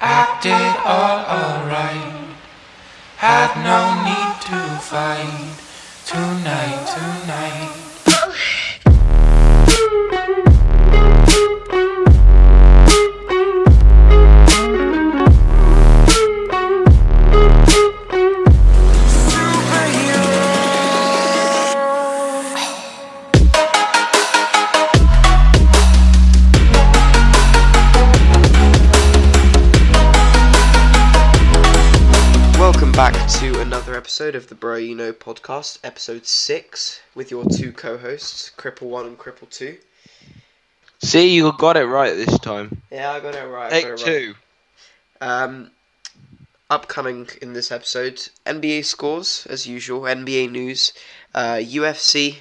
acted all alright. Had no need to fight tonight, tonight. Episode of the Bro You Know podcast, episode six, with your two co-hosts, Cripple One and Cripple Two. See, you got it right this time. Yeah, I got it right. Take got it right. two. Um, upcoming in this episode, NBA scores as usual, NBA news, uh, UFC.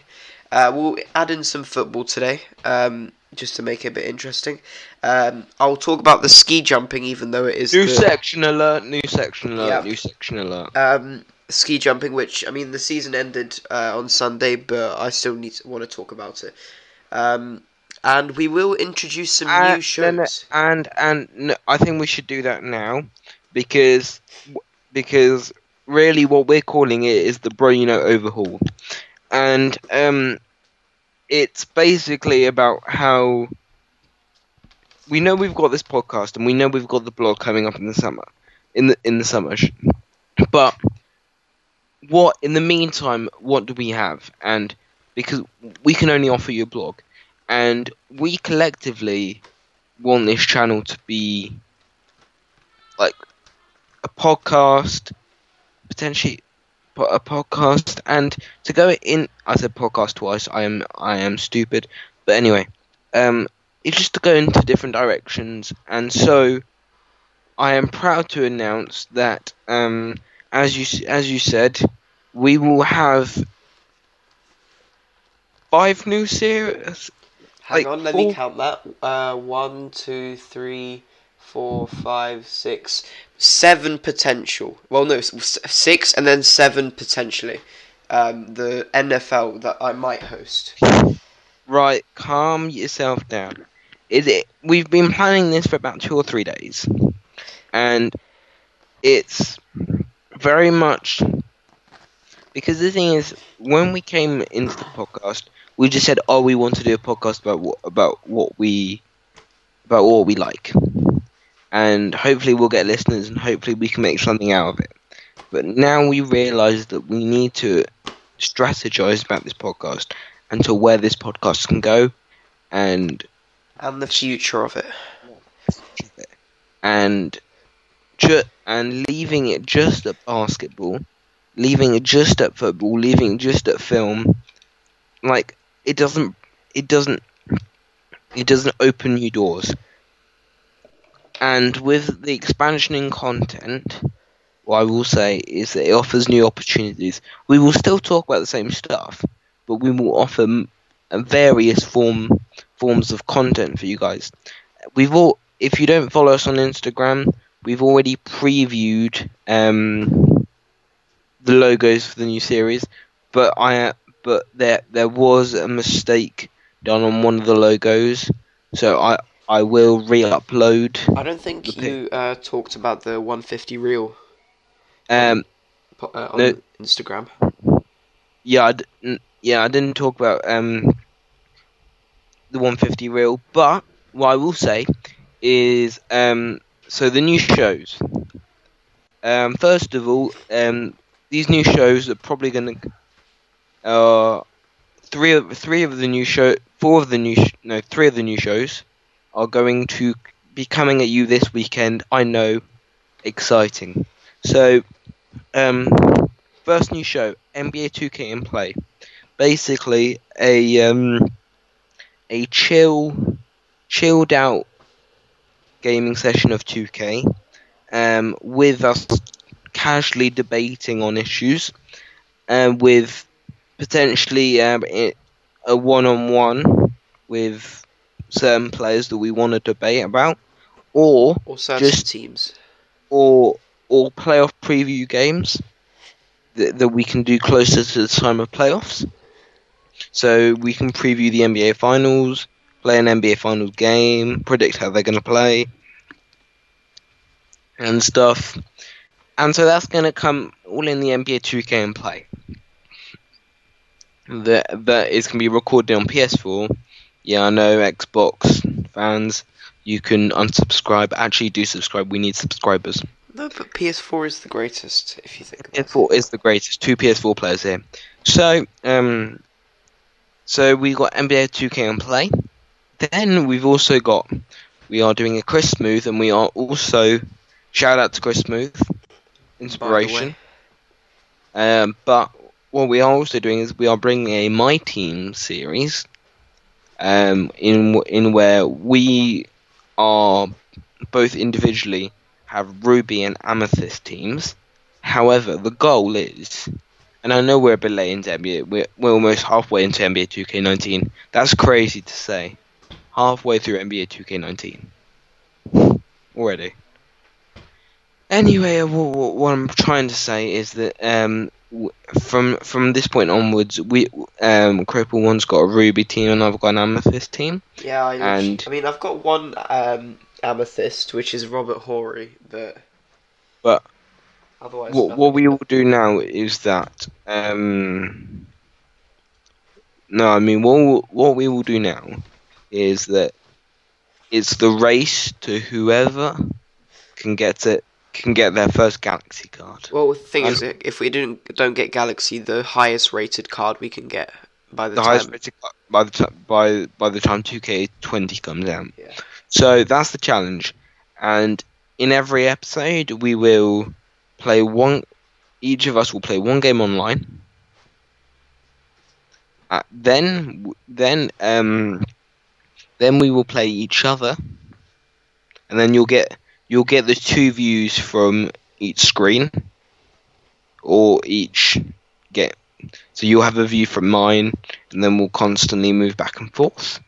Uh, we'll add in some football today, um, just to make it a bit interesting. Um, I'll talk about the ski jumping, even though it is New the, section alert, new section alert, Yeah. new section alert. um, ski jumping, which I mean the season ended uh, on Sunday, but I still need to want to talk about it. Um, and we will introduce some new And, shows. and and no, I think we should do that now because because really what we're calling it is the Know overhaul, and um, it's basically about how we know we've got this podcast and we know we've got the blog coming up in the summer, in the in the summer, but what in the meantime what do we have? And because we can only offer you a blog. And we collectively want this channel to be like a podcast potentially po- a podcast and to go in i said podcast twice i am i am stupid but anyway um it's just to go into different directions. And so i am proud to announce that um as you as you said we will have five new series Hang like, on, let me count that. Uh, one, two, three, four, five, six, seven potential. Well, no, six and then seven potentially. Um, the NFL that I might host. Right, calm yourself down. Is it? We've been planning this for about two or three days, and it's very much because the thing is, when we came into the podcast, we just said, "Oh, we want to do a podcast about what about what we about what we like," and hopefully we'll get listeners, and hopefully we can make something out of it. But now we realise that we need to strategize about this podcast and to where this podcast can go and And the future of it. and ju- and leaving it just at basketball, leaving just at football, leaving just at film, like it doesn't it doesn't it doesn't open new doors. And with the expansion in content, what I will say is that it offers new opportunities. We will still talk about the same stuff, but we will offer various form forms of content for you guys. We've all, if you don't follow us on Instagram, we've already previewed um, the logos for the new series, but I but there there was a mistake done on one of the logos, so I I will re-upload. I don't think you uh, talked about the 150 reel Um, po- uh, on No. Instagram. yeah, I d- yeah, I didn't talk about um the 150 reel, but what I will say is um so the new shows. Um, first of all, um, these new shows are probably gonna uh three of three of the new show four of the new sh- no three of the new shows are going to be coming at you this weekend. I know, exciting. So, um, first new show NBA 2K in play. Basically, a um, a chill, chilled out gaming session of 2K, um, with us casually debating on issues, and with potentially um, i- a one-on-one with certain players that we want to debate about, or Or Just- teams. or or playoff preview games that, that we can do closer to the time of playoffs. So we can preview the NBA finals, play an NBA finals game, predict how they're going to play. and stuff. And so that's going to come all in the NBA 2K and play. That that is going to be recorded on PS4. Yeah, I know Xbox fans. You can unsubscribe. Actually, do subscribe. We need subscribers. No, but PS4 is the greatest, if you think. PS4 is the greatest. Two PS4 players here. So, um, so we got NBA 2K on play. Then we've also got we are doing a Chris Smoove, and we are also shout out to Chris Smoove, inspiration. Um, but what we are also doing is we are bringing a My Team series, um, in in where we are both individually have Ruby and Amethyst teams. However, the goal is, and I know we're a bit late NBA, we're, we're almost halfway into NBA 2K19. That's crazy to say. Halfway through NBA 2K19 already. Anyway, what, what I'm trying to say is that um, from from this point onwards, we um, Cripple One's got a Ruby team and I've got an Amethyst team. Yeah, I, And- I mean, I've got one um, amethyst, which is Robert Horry, but But otherwise, what, what we will do now is that um no i mean what what we will do now is that it's the race to whoever can get it can get their first galaxy card. Well, the thing is, if we didn't don't get Galaxy, the highest rated card we can get by the, the time. highest rated by the time by by the time 2k20 comes out. Yeah. so that's the challenge. And in every episode we will play one each of us will play one game online. Uh, then then um then we will play each other. And then you'll get you'll get the two views from each screen or each get so you'll have a view from mine and then we'll constantly move back and forth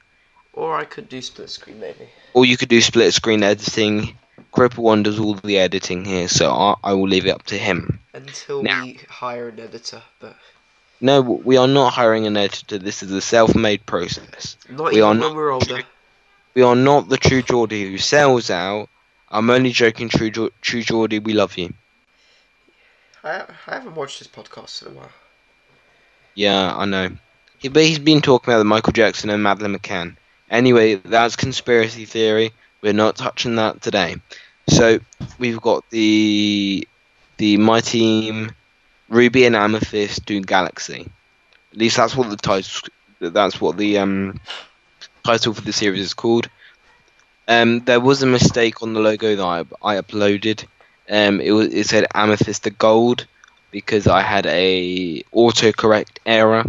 Or I could do split screen maybe. or you could do split screen editing Cripple One does all the editing here so I, I will leave it up to him Until Now. we hire an editor, but no we are not hiring an editor this is a self-made process not We even are when not we're older. We are not the true Geordie who sells out. I'm only joking, true, Geor- true Geordie. We love you. I, I haven't watched this podcast in a while. Yeah, I know. He, but he's been talking about the Michael Jackson and Madeleine McCann. Anyway, that's conspiracy theory. We're not touching that today. So we've got the the my team, Ruby and Amethyst do Galaxy. At least that's what the title. That's what the um title for the series is called. Um, there was a mistake on the logo that I, I uploaded. Um, it was it said Amethyst the Gold because I had a autocorrect error.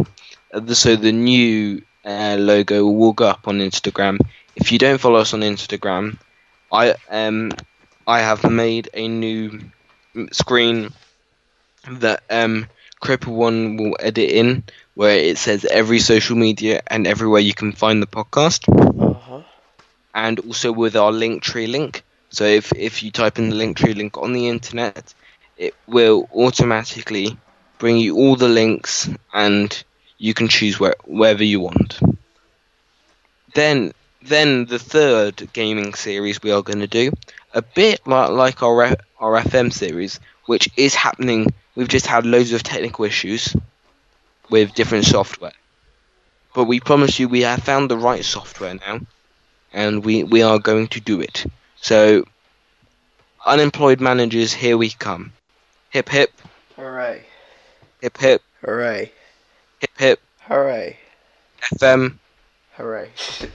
Uh, So the new uh, logo will go up on Instagram. If you don't follow us on Instagram, I um I have made a new screen that um Cripple One will edit in where it says every social media and everywhere you can find the podcast. And also with our Linktree link. So if if you type in the Linktree link on the internet, it will automatically bring you all the links, and you can choose where wherever you want. Then then the third gaming series we are going to do a bit like like our our FM series, which is happening. We've just had loads of technical issues with different software, but we promise you we have found the right software now and we, we are going to do it. So, unemployed managers, here we come. Hip hip, Hooray! hip hip, Hooray! hip hip, Hooray! FM. Hooray!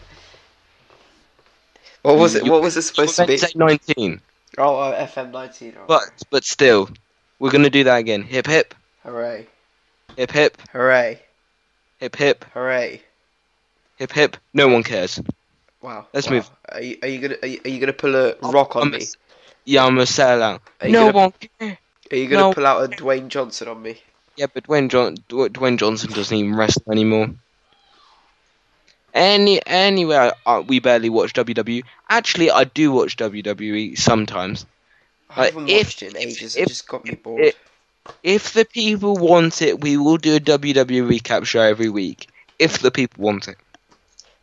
what was it? You- What was it supposed to be? Say 19, Oh, uh, FM nineteen. Oh, but but still, we're gonna do that again. Hip hip, hooray! hip hip, Hooray! hip hip, Hooray! hip hip. No one cares. Wow. Let's wow. move. Are you, are you gonna are you, are you gonna pull a rock on I'm me? a- Yeah, I'm a sellout. Are you No gonna, one cares. Are you gonna no. pull out a Dwayne Johnson on me? Yeah, but Dwayne, John- Dwayne Johnson doesn't even wrestle anymore. Any anyway, uh, we barely watch WWE. Actually, I do watch WWE sometimes. I Like, haven't if- watched it in ages. if- it just got me bored. if- If the people want it, we will do a WWE recap show every week. If the people want it,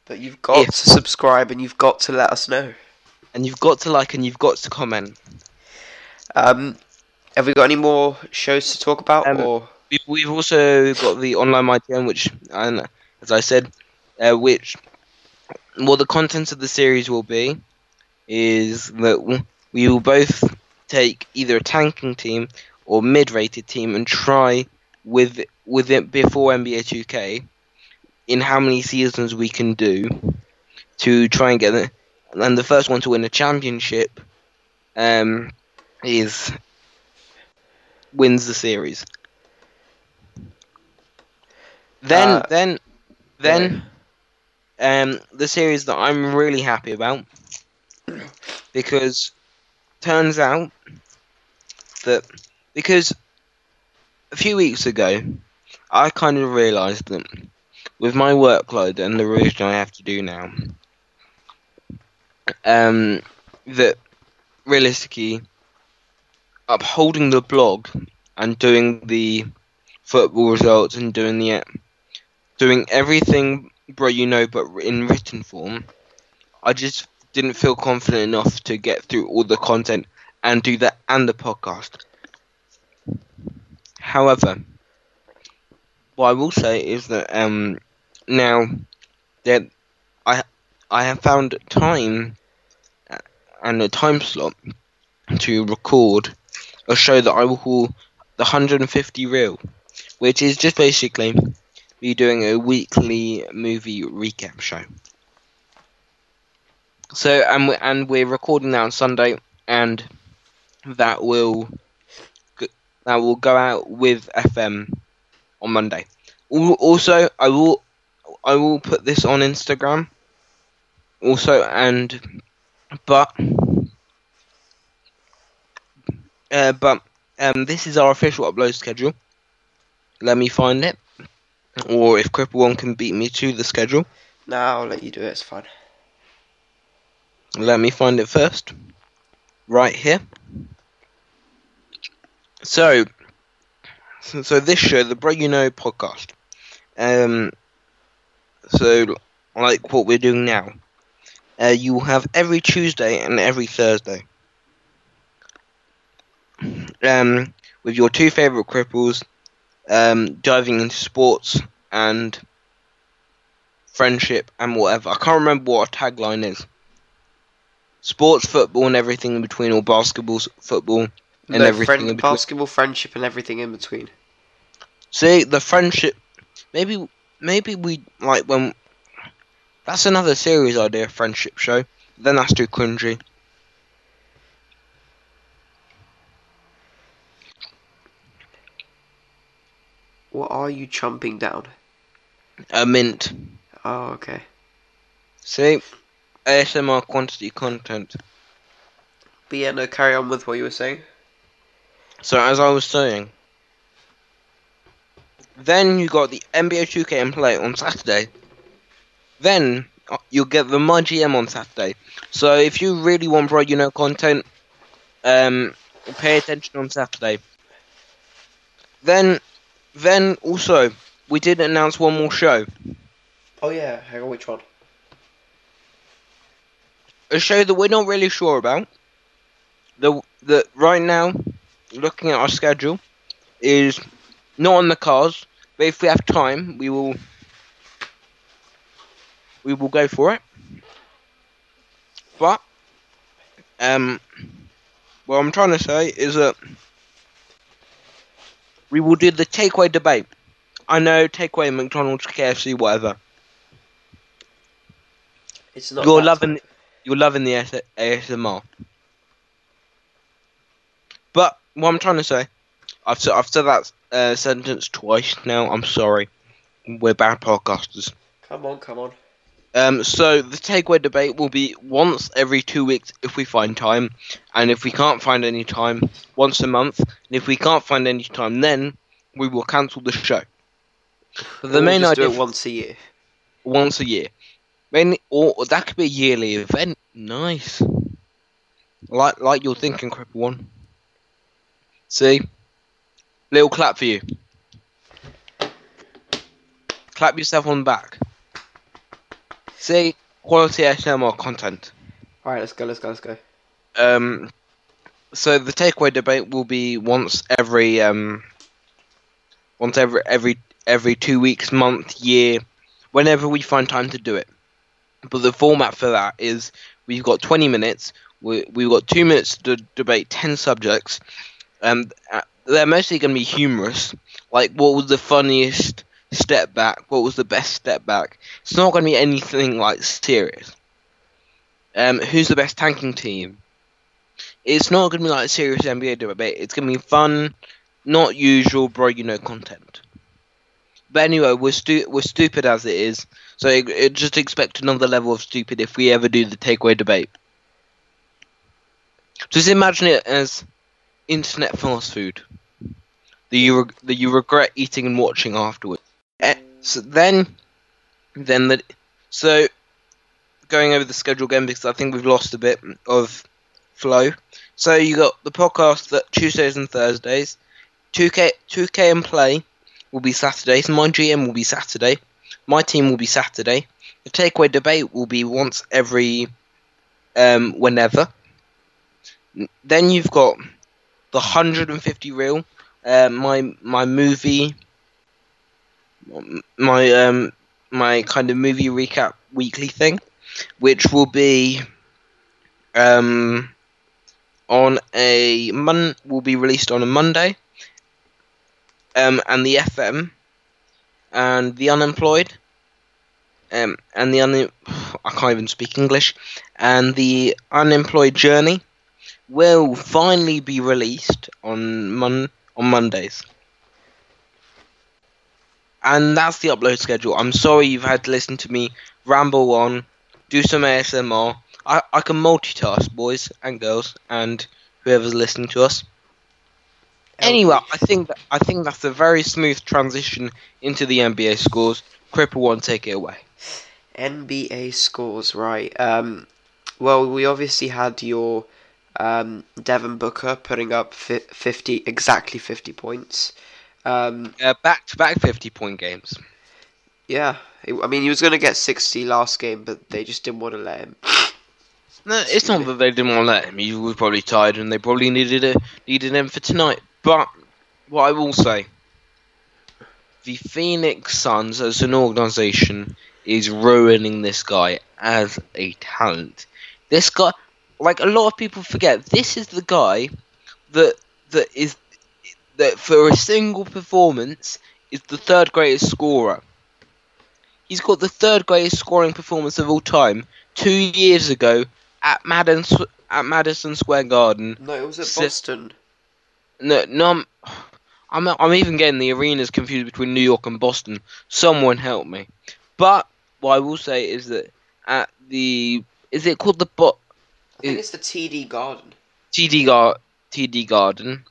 but you've got if- to subscribe and you've got to let us know. and you've got to like and you've got to comment. Um, have we got any more shows to talk about? Um, or We've, we've also got the online ITM, which, and as I said, uh, which what the contents of the series will be is that we will both take either a tanking team or mid-rated team and try with with it before NBA 2K in how many seasons we can do to try and get it. And the first one to win a championship um, is wins the series. Then, Uh, then, then, um, the series that I'm really happy about because turns out that because a few weeks ago I kind of realised that with my workload and the revision I have to do now, um, that realistically upholding the blog and doing the football results and doing the doing everything bro you know but in written form i just didn't feel confident enough to get through all the content and do that and the podcast. However what i will say is that um now that i i have found time uh, and a time slot to record a show that i will call the 150 reel which is just basically be doing a weekly movie recap show. So and we, and we're recording that on Sunday, and that will that will go out with FM on Monday. Also, I will I will put this on Instagram. Also, and but uh, but um, this is our official upload schedule. Let me find it. Or if Cripple One can beat me to the schedule, Nah, I'll let you do it. It's fine. let me find it first. Right here. So, so, so this show, the Bro You Know podcast, um, so like what we're doing now, uh, you will have every Tuesday and every Thursday. Um, with your two favorite cripples, um, diving into sports and friendship and whatever. I can't remember what our tagline is. Sports, football, and everything in between, or basketball, football, and no, everything friend, in between. basketball, friendship, and everything in between. See the friendship. Maybe, maybe we like when. That's another series idea, friendship show. Then that's too cringy. What are you chumping down? A mint. Oh, okay. See, ASMR quantity content. But yeah, no, carry on with what you were saying. So as I was saying, then you got the NBA 2K and play on Saturday. Then uh, you'll get the My GM on Saturday. So if you really want bro, you know content, um, pay attention on Saturday. Then, then also we did announce one more show, Oh yeah, hang on, which one? a show that we're not really sure about. The the right now, looking at our schedule, is not on the cars, But if we have time, we will we will go for it. But um, what I'm trying to say is that we will do the takeaway debate. I know takeaway McDonald's, KFC, whatever. It's not. You're loving type. you're loving the AS- ASMR. But what I'm trying to say, I've said I've said that uh, sentence twice now. I'm sorry. We're bad podcasters. Come on, come on. Um, so the takeaway debate will be once every two weeks if we find time, and if we can't find any time, once a month. And if we can't find any time, then we will cancel the show. But the Or main idea do it once a year. once a year. Mainly, or that could be a yearly event. Nice. Like like you're thinking, Cripple One. See, little clap for you. Clap yourself on the back. See, quality SMR content. All right, let's go. Let's go. Let's go. Um, so the takeaway debate will be once every um, once every every every two weeks, month, year, whenever we find time to do it. But the format for that is we've got 20 minutes. We, we've got two minutes to debate 10 subjects. And uh, they're mostly going to be humorous. Like, what was the funniest step back? What was the best step back? It's not going to be anything like serious. Um, who's the best tanking team? It's not going to be like a serious NBA debate. It's going to be fun, not usual, bro. You know, content. But anyway, we're stu- we're stupid as it is, so it, it just expect another level of stupid if we ever do the takeaway debate. Just imagine it as internet fast food that you reg- that you regret eating and watching afterwards. Eh, so then, then the so going over the schedule again because I think we've lost a bit of flow. So you got the podcast that Tuesdays and Thursdays, two K two K and play will be Saturdays. My GM will be Saturday. My team will be Saturday. The takeaway debate will be once every um, whenever. Then you've got the 150 reel, uh, my my movie, my um my kind of movie recap weekly thing, which will be um on a mon will be released on a Monday. Um, and the FM, and the unemployed, um, and the un I can't even speak English, and the unemployed journey will finally be released on mon on Mondays. And that's the upload schedule. I'm sorry you've had to listen to me ramble on, do some ASMR. I, I can multitask, boys and girls, and whoever's listening to us. Anyway, I think that, I think that's a very smooth transition into the NBA scores. Cripple one, take it away. NBA scores, right? Um, well, we obviously had your um, Devin Booker putting up fi- fifty, exactly fifty points. Um, Uh, back to back 50 point games. yeah, I mean he was going to get sixty last game, but they just didn't want to let him. No, it's not that they didn't want to let him. He was probably tired, and they probably needed a, needed him for tonight. But what I will say, the Phoenix Suns as an organisation is ruining this guy as a talent. This guy, like a lot of people forget, this is the guy that that is that for a single performance is the third greatest scorer. He's got the third greatest scoring performance of all time two years ago at Madison at Madison Square Garden. No, it was at Boston. No, no, I'm, I'm, I'm even getting the arenas confused between New York and Boston. Someone help me. But what I will say is that at the is it called the bot think it's the TD Garden. TD Gar TD Garden?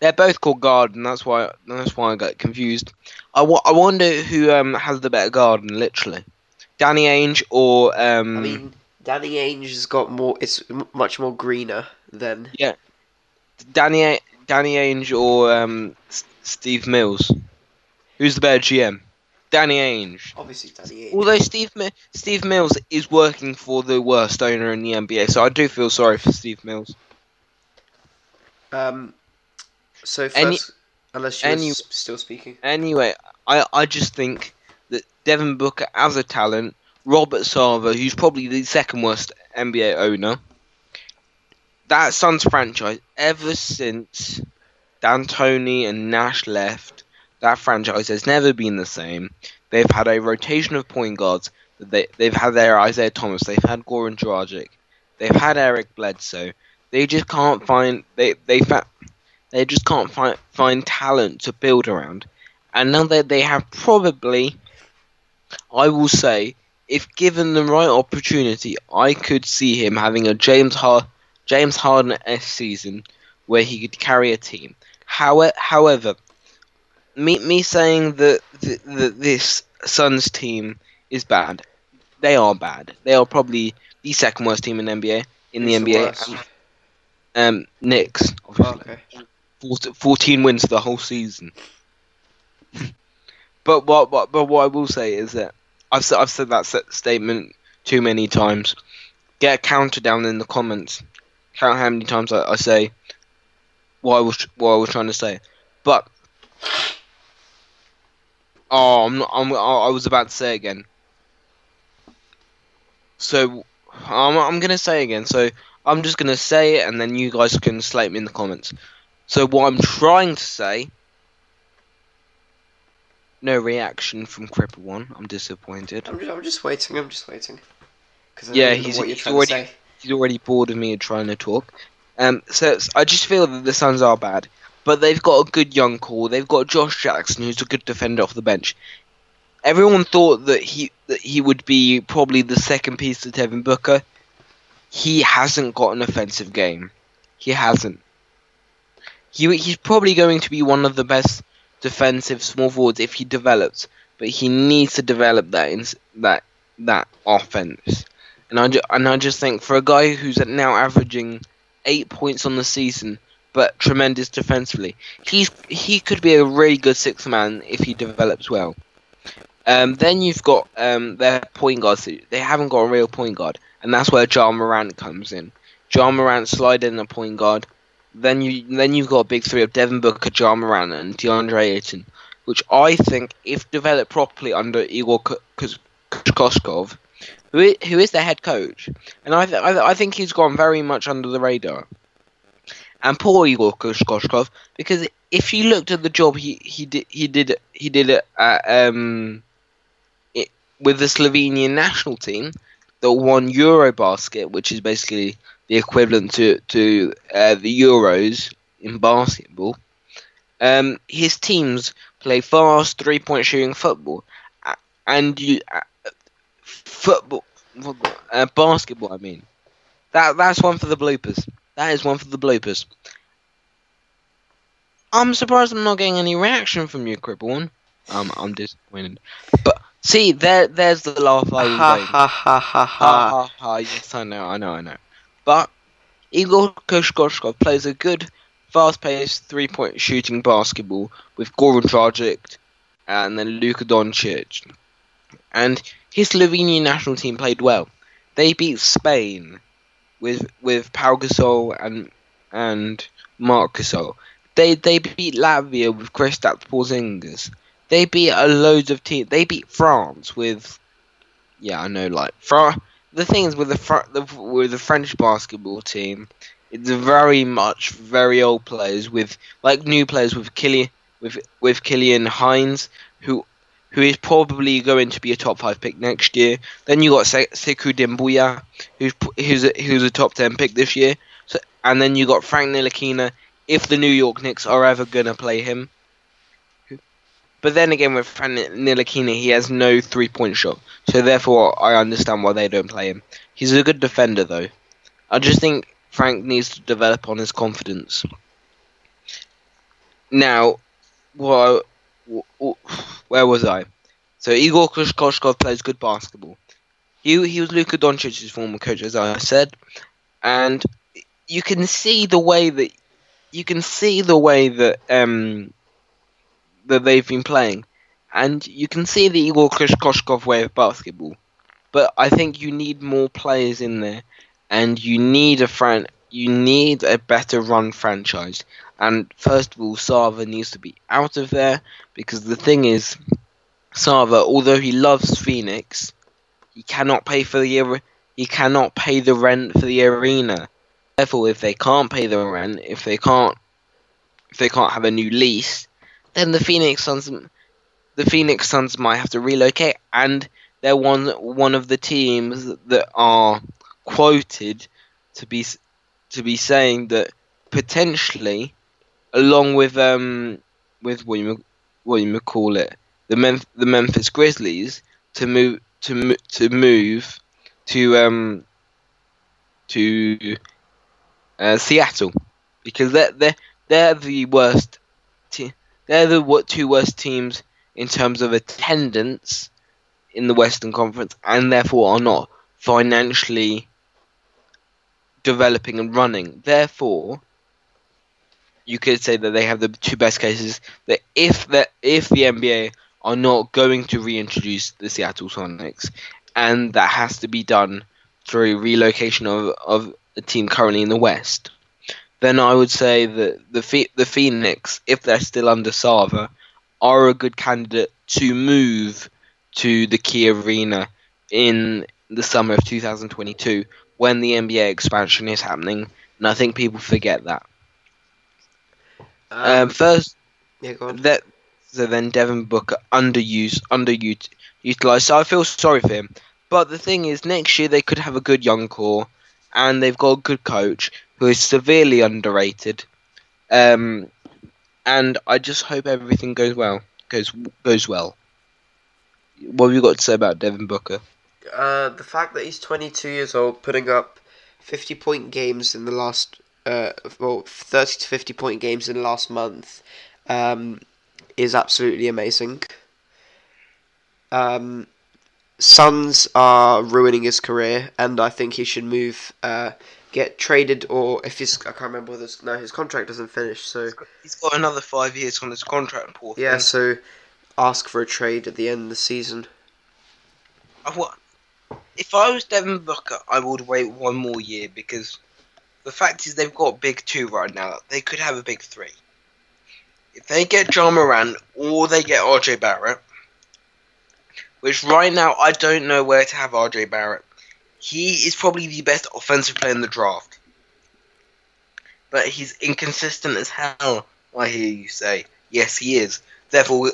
They're both called Garden. That's why that's why I got confused. I, wa- I wonder who um has the better garden, literally, Danny Ainge or um. I mean, Danny Ainge has got more. It's m- much more greener than. Yeah. Danny A- Danny Ainge or um, S- Steve Mills? Who's the better GM? Danny Ainge. Obviously, Danny Ainge. Although Steve Mi- Steve Mills is working for the worst owner in the NBA, so I do feel sorry for Steve Mills. Um. So first, Any- unless you're any- still speaking. Anyway, I I just think that Devin Booker as a talent, Robert Sarver, who's probably the second worst NBA owner, that Suns franchise ever since D'Antoni and Nash left, that franchise has never been the same. They've had a rotation of point guards. They they've had their Isaiah Thomas. They've had Goran Dragic. They've had Eric Bledsoe. They just can't find they they fa- they just can't find find talent to build around. And now that they have probably, I will say, if given the right opportunity, I could see him having a James Har- James Harden s season where he could carry a team. However, however, me me saying that, th- that this Suns team is bad, they are bad. They are probably the second worst team in NBA in the Who's the NBA. worst? Um, Knicks, Oh, obviously. okay. 14 14 wins the whole season. but what, what but what I will say is that I've said I've said that statement too many times. Get a counter down in the comments. Count how many times I, I say what I was what I was trying to say. But oh, I'm not, I'm I was about to say again. So I'm I'm gonna say again. So I'm just gonna say it, and then you guys can slate me in the comments. So what I'm trying to say. No reaction from Cripple One. I'm disappointed. I'm just, I'm just waiting. I'm just waiting. 'Cause I Yeah, he's- he's already- he's already bored of me trying to talk. Um, so I just feel that the Suns are bad, but they've got a good young core. They've got Josh Jackson, who's a good defender off the bench. Everyone thought that he that he would be probably the second piece to Devin Booker. He hasn't got an offensive game. He hasn't. He he's probably going to be one of the best defensive small forwards if he develops, but he needs to develop that in, that that offense. And I, ju- and I just think for a guy who's now averaging eight points on the season, but tremendous defensively, he's he could be a really good sixth man if he develops well. Um, then you've got um, their point guards. They haven't got a real point guard, and that's where John Morant comes in. John Morant slide in a point guard. Then you then you've got a big three of Devin Booker, John Morant, and DeAndre Ayton, which I think, if developed properly under Igor Koshkov, who is, who is the head coach, and I, th- I, th- I think he's gone very much under the radar. And poor Igor Koshkov, because if you looked at the job he, he did he did he did it at, um it, with the Slovenian national team that won Eurobasket, which is basically the equivalent to to uh, the Euros in basketball. Um, his teams play fast three point shooting football, and you uh, football, football uh, basketball. I mean, that that's one for the bloopers. That is one for the bloopers. I'm surprised I'm not getting any reaction from you, Cripple One. Um, I'm disappointed. But see, there, there's the laugh I was ha ha ha Ha ha. ha ha! Yes, I know, I know, I know. But Igor Koshkoshkov plays a good, fast-paced three-point shooting basketball with Goran Dragic and then Luka Doncic. And his Slovenian national team played well. They beat Spain with with Pau Gasol and and Marc Gasol. They they beat Latvia with Kristaps Porzingis. They beat a loads of teams. They beat France with yeah, I know. Like France, the thing is with the, Fr- the with the French basketball team, it's very much very old players with like new players with Killian with with Killian Hines, who who is probably going to be a top five pick next year. Then you got Se- Sekou who's who's a, who's a top ten pick this year. So and then you got Frank Ntilikina, if the New York Knicks are ever gonna play him. But then again, with Frank Ntilikina, he has no three-point shot, so therefore I understand why they don't play him. He's a good defender, though. I just think Frank needs to develop on his confidence. Now, what? Where was I? So Igor Koshkov plays good basketball. He he was Luka Doncic's former coach, as I said, and you can see the way that you can see the way that um that they've been playing, and you can see the Igor Koshkov way of basketball. But I think you need more players in there, and you need a fran- you need a better run franchise. And first of all, Sarver needs to be out of there because the thing is, Sarver, although he loves Phoenix, he cannot pay for the he cannot pay the rent for the arena. Therefore, if they can't pay the rent, if they can't if they can't have a new lease, then the Phoenix Suns the Phoenix Suns might have to relocate, and they're one one of the teams that are quoted to be to be saying that potentially, along with um with you what you call it, the Mem- the Memphis Grizzlies to move to mo- to move to um to uh, Seattle because they're they're they're the worst. Te- they're the what two worst teams in terms of attendance in the Western Conference, and therefore are not financially developing and running. Therefore, you could say that they have the two best cases. That if that if the NBA are not going to reintroduce the Seattle Sonics, and that has to be done through relocation of of a team currently in the West. then I would say that the the Phoenix, if they're still under Sarver, are a good candidate to move to the Key Arena in the summer of 2022 when the NBA expansion is happening, and I think people forget that. Um, first, yeah, go on. that so then Devin Booker underused, underutilized. So I feel sorry for him. But the thing is, next year they could have a good young core, and they've got a good coach who is severely underrated. Um, and I just hope everything goes well. Goes goes well. What have you got to say about Devin Booker? Uh, the fact that he's 22 years old, putting up 50 point games in the last, uh, well, 30 to 50 point games in the last month, um, is absolutely amazing. Um, Suns are ruining his career, and I think he should move, uh, get traded, or if his I can't remember whether it's- no his contract doesn't finish, so He's got another five years on his contract, poor yeah, thing. so ask for a trade at the end of the season. I wa- If I was Devin Booker, I would wait one more year because the fact is they've got big two right now. They could have a big three. If they get John Moran or they get RJ Barrett, which right now I don't know where to have RJ Barrett. He is probably the best offensive player in the draft. But he's inconsistent as hell, I hear you say. Yes, he is. Therefore,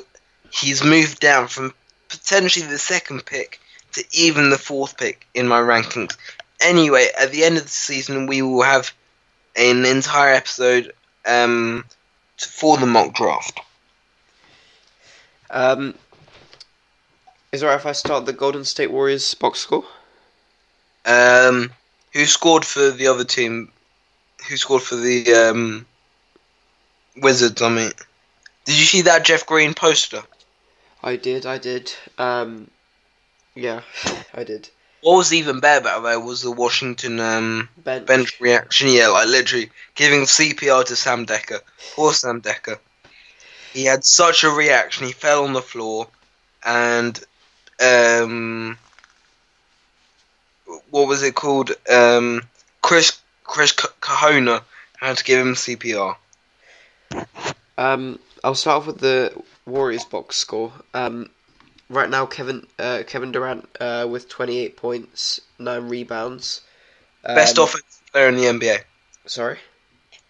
he's moved down from potentially the second pick to even the fourth pick in my rankings. Anyway, at the end of the season, we will have an entire episode um, for the mock draft. Um, is it alright if I start the Golden State Warriors box score? Um, who scored for the other team? Who scored for the um, Wizards? I mean, did you see that Jeff Green poster? I did, I did. Um, yeah, I did. What was even better about that was the Washington um, Bench. bench reaction. Yeah, like literally giving CPR to Sam Dekker. Poor Sam Dekker. He had such a reaction. He fell on the floor, and um, what was it called? Um, Chris Chris Kahona had to give him CPR. Um, I'll start off with the Warriors box score. Um, right now, Kevin uh, Kevin Durant uh, with 28 points, nine rebounds. Um, Best offensive player in the NBA. Sorry.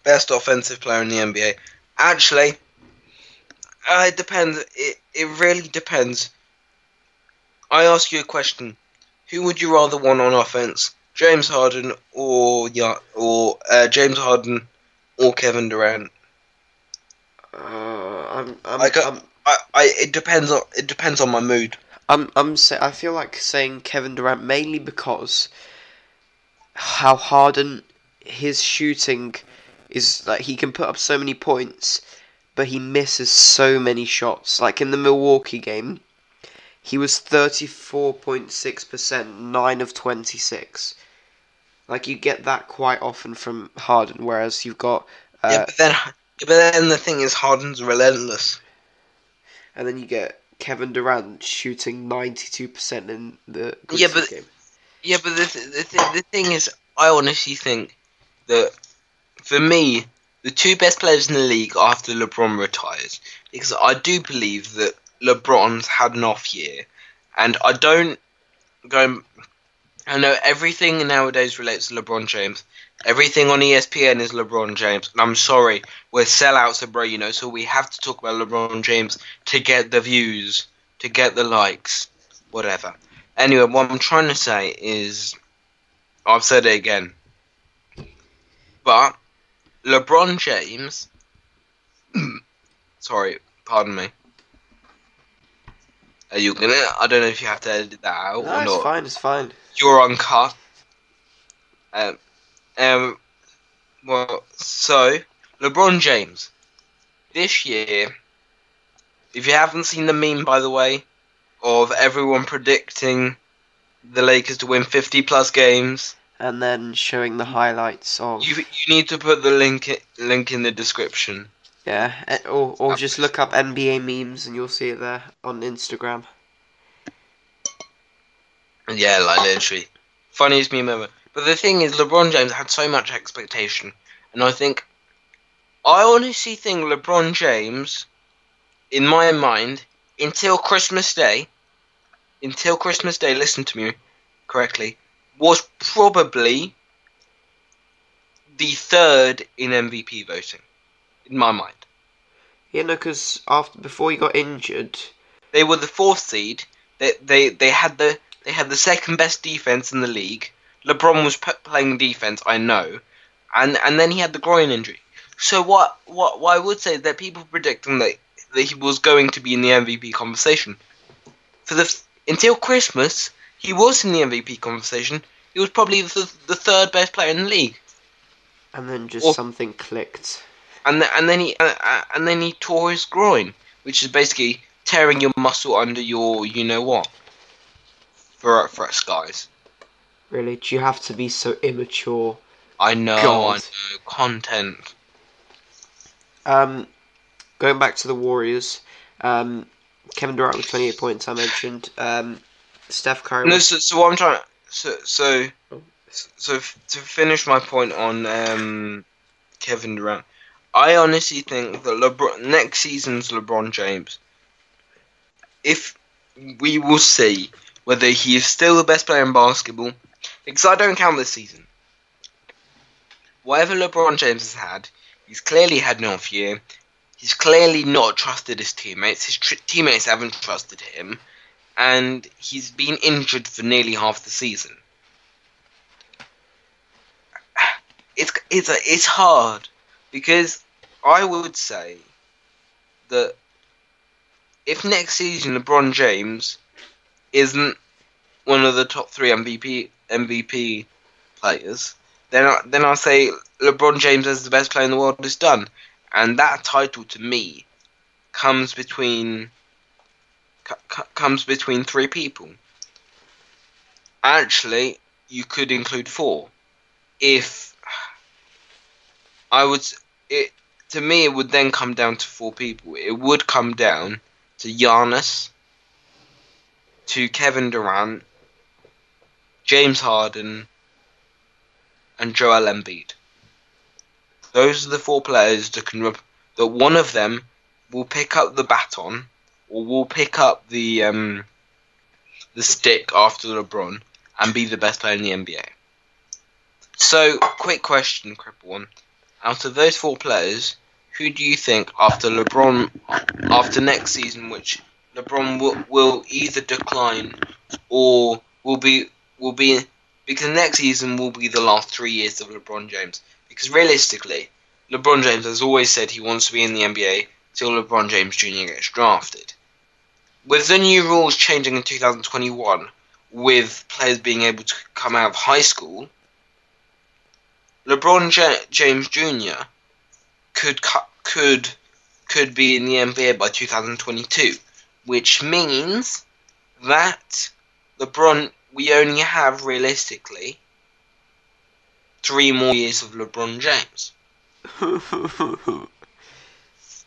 Best offensive player in the NBA. Actually, uh, it depends. It it really depends. I ask you a question: Who would you rather want on offense, James Harden or yeah, or uh, James Harden or Kevin Durant? Uh, I'm I'm I got- I'm I, I it depends on it depends on my mood. I'm, I'm say, I feel like saying Kevin Durant mainly because how Harden his shooting is like he can put up so many points, but he misses so many shots. Like in the Milwaukee game, he was thirty four point six percent, nine of twenty six. Like you get that quite often from Harden, whereas you've got uh, yeah, but then but then the thing is Harden's relentless. And then you get Kevin Durant shooting ninety two percent in the Yeah, but- game. Yeah, but the th- the, th- the thing is, I honestly think that for me, the two best players in the league after LeBron retires, because I do believe that LeBron's had an off year, and I don't go. I know everything nowadays relates to LeBron James. Everything on ESPN is LeBron James, and I'm sorry, we're sellouts bro, you know, so we have to talk about LeBron James to get the views, to get the likes, whatever. Anyway, what I'm trying to say is, I've said it again, but LeBron James, sorry, pardon me. Are you gonna? I don't know if you have to edit that out No, or it's fine. It's fine. You're uncut. Um, um, well, so LeBron James this year. If you haven't seen the meme, by the way, of everyone predicting the Lakers to win 50 plus games, and then showing the highlights of you you need to put the link link in the description. Yeah, eh, or or just look up NBA memes and you'll see it there on Instagram. Yeah, like literally. Funniest meme ever. But the thing is, LeBron James had so much expectation, and I think, I honestly think LeBron James, in my mind, until Christmas Day, until Christmas Day, listen to me correctly, was probably the third in MVP voting, in my mind. Yeah, no, because after before he got injured, They were the fourth seed. They they they had the they had the second best defense in the league. LeBron was p- playing defense, I know, and and then he had the groin injury. So what what what I would say that people predicting that that he was going to be in the MVP conversation for the until Christmas he was in the MVP conversation. He was probably the, the third best player in the league, and then just Or- something clicked. And th- and then he uh, uh, and then he tore his groin, which is basically tearing your muscle under your you know what for for us guys. Really, do you have to be so immature? I know, God. I know. Content. Um, going back to the Warriors, um, Kevin Durant with 28 points. I mentioned. Um, Steph Curry. No, so, so what I'm trying. to, So so Oh. so f- to finish my point on um, Kevin Durant, I honestly think that LeBron next season's LeBron James. If we will see whether he is still the best player in basketball, because I don't count this season. Whatever LeBron James has had, he's clearly had an off year. He's clearly not trusted his teammates. His tr- teammates haven't trusted him and he's been injured for nearly half the season. It's it's it's hard because I would say that if next season LeBron James isn't one of the top three MVP MVP players, then I, then I'll say LeBron James as the best player in the world is done, and that title to me comes between c- comes between three people. Actually, you could include four. If I would, it to me it would then come down to four people. It would come down to Giannis, to Kevin Durant, James Harden, and Joel Embiid. Those are the four players that can rep- that one of them will pick up the baton or will pick up the um, the stick after LeBron and be the best player in the NBA. So, quick question, Cripple One. Out of those four players, who do you think after LeBron, after next season, which LeBron will, will either decline or will be will be because next season will be the last three years of LeBron James. Because realistically, LeBron James has always said he wants to be in the NBA till LeBron James Jr. gets drafted. With the new rules changing in 2021, with players being able to come out of high school, LeBron J- James Jr. could could could be in the NBA by 2022, which means that LeBron we only have realistically three more years of LeBron James.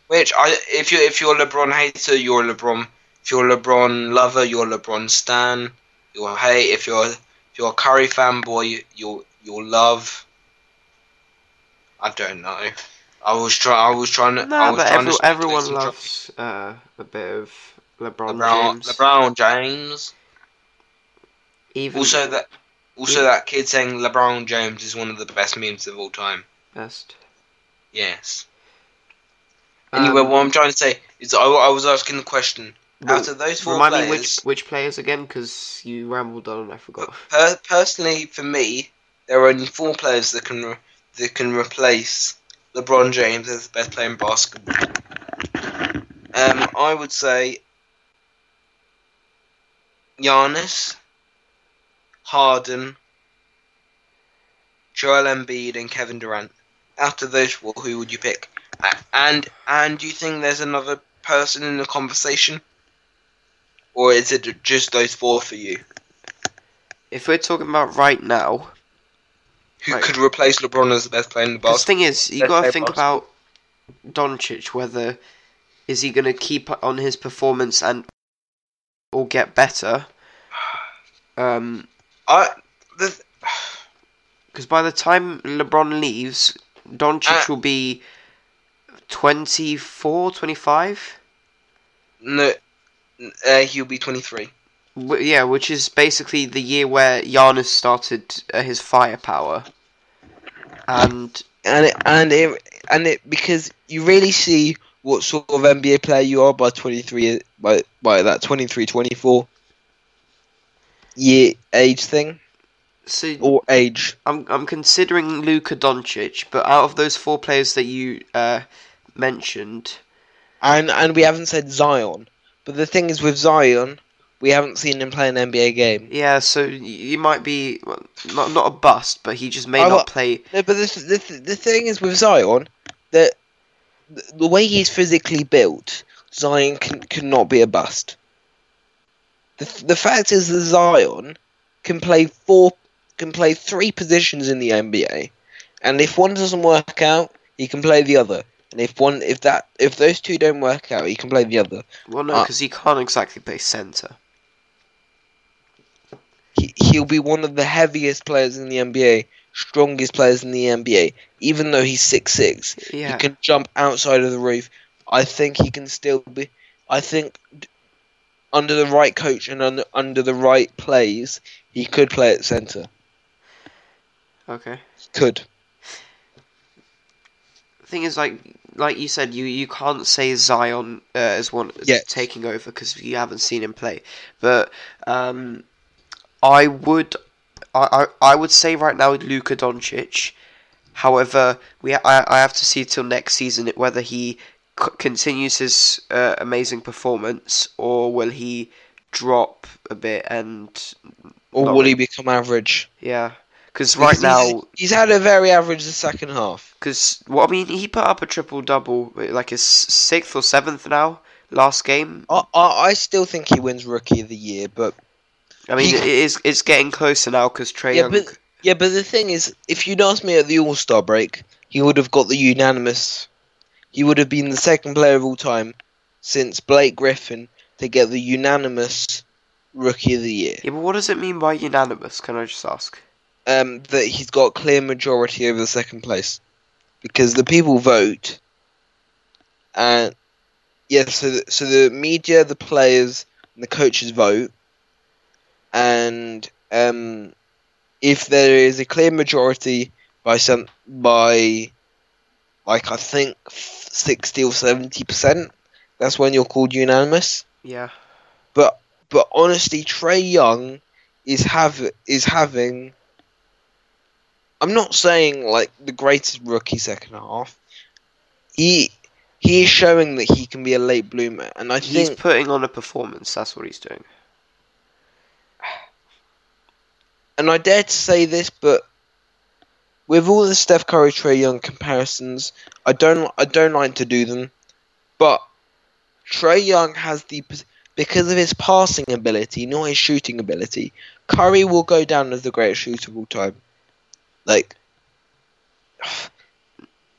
Which I, if you if you're a LeBron hater, you're a LeBron. If you're a LeBron lover, you're a LeBron stan. You'll hate. If you're if you're a Curry fanboy, you'll you'll love. I don't know. I was try. I was trying to. I no, was but trying every, to everyone loves uh, a bit of LeBron, LeBron James. LeBron James. Even Also that. Also that kid saying LeBron James is one of the best memes of all time. best. Yes. Anyway, Um, what I'm trying to say is I, I was asking the question. well, out of those four remind me players, which which players again, because you rambled on and I forgot. per, personally for me, there are only four players that can re- that can replace LeBron James is the best player in basketball. Um, I would say Giannis, Harden, Joel Embiid, and Kevin Durant. Of those four, who would you pick? And and do you think there's another person in the conversation, or is it just those four for you? If we're talking about right now, Who Right. could replace LeBron as the best player in the Because the thing is, you got to think about Doncic. Whether is he going to keep on his performance and or get better? Um, I the because by the time LeBron leaves, Doncic Uh, will be 24, 25? No, uh, he'll be 23. W- yeah, which is basically the year where Giannis started uh, his firepower. And and it, and it, and it because you really see what sort of NBA player you are by 23 by by that 23 24 year age thing. So or age. I'm I'm considering Luka Doncic, but out of those four players that you uh, mentioned, and and we haven't said Zion. But the thing is with Zion we haven't seen him play an NBA game yeah, so he might be well, not not a bust, but he just may I not play. no, but the, the the thing is with Zion that the, way he's physically built Zion can cannot be a bust the the fact is that Zion can play four can play three positions in the NBA, and if one doesn't work out, he can play the other. And if one if that if those two don't work out, he can play the other. Well, no, Uh, because he can't exactly play center. He he'll be one of the heaviest players in the NBA, strongest players in the NBA. Even though he's six six, Yeah, he can jump outside of the roof. I think he can still be. I think under the right coach and under under the right plays, he could play at center. okay. Could. thing is, like like you said, you, you can't say Zion uh, as one Yet. taking over because you haven't seen him play. But um, I would I, I, I would say right now with Luka Doncic. However, we I, I have to see till next season whether he c- continues his uh, amazing performance or will he drop a bit and Or will he become average? yeah. Because right he's- now, he's had a very average the second half. Because well, I mean, he put up a triple double, like his sixth or seventh now last game. I, I, I still think he wins Rookie of the Year, but I mean, it is it's getting closer now because Trae Yeah, Young. but- yeah. But the thing is, if you'd asked me at the All Star break, he would have got the unanimous. He would have been the second player of all time since Blake Griffin to get the unanimous Rookie of the Year. Yeah, but what does it mean by unanimous? Can I just ask? Um, that he's got clear majority over the second place because the people vote, and yeah, so the, so the media, the players, and the coaches vote, and um, if there is a clear majority by some by like I think sixty or seventy percent, that's when you're called unanimous. Yeah, But but honestly, Trae Young is have is having. I'm not saying like the greatest rookie second half. He he is showing that he can be a late bloomer, and I he's think putting on a performance. That's what he's doing. And I dare to say this, but with all the Steph Curry Trae Young comparisons, I don't I don't like to do them, but Trae Young has the because of his passing ability, not his shooting ability. Curry will go down as the greatest shooter of all time. Like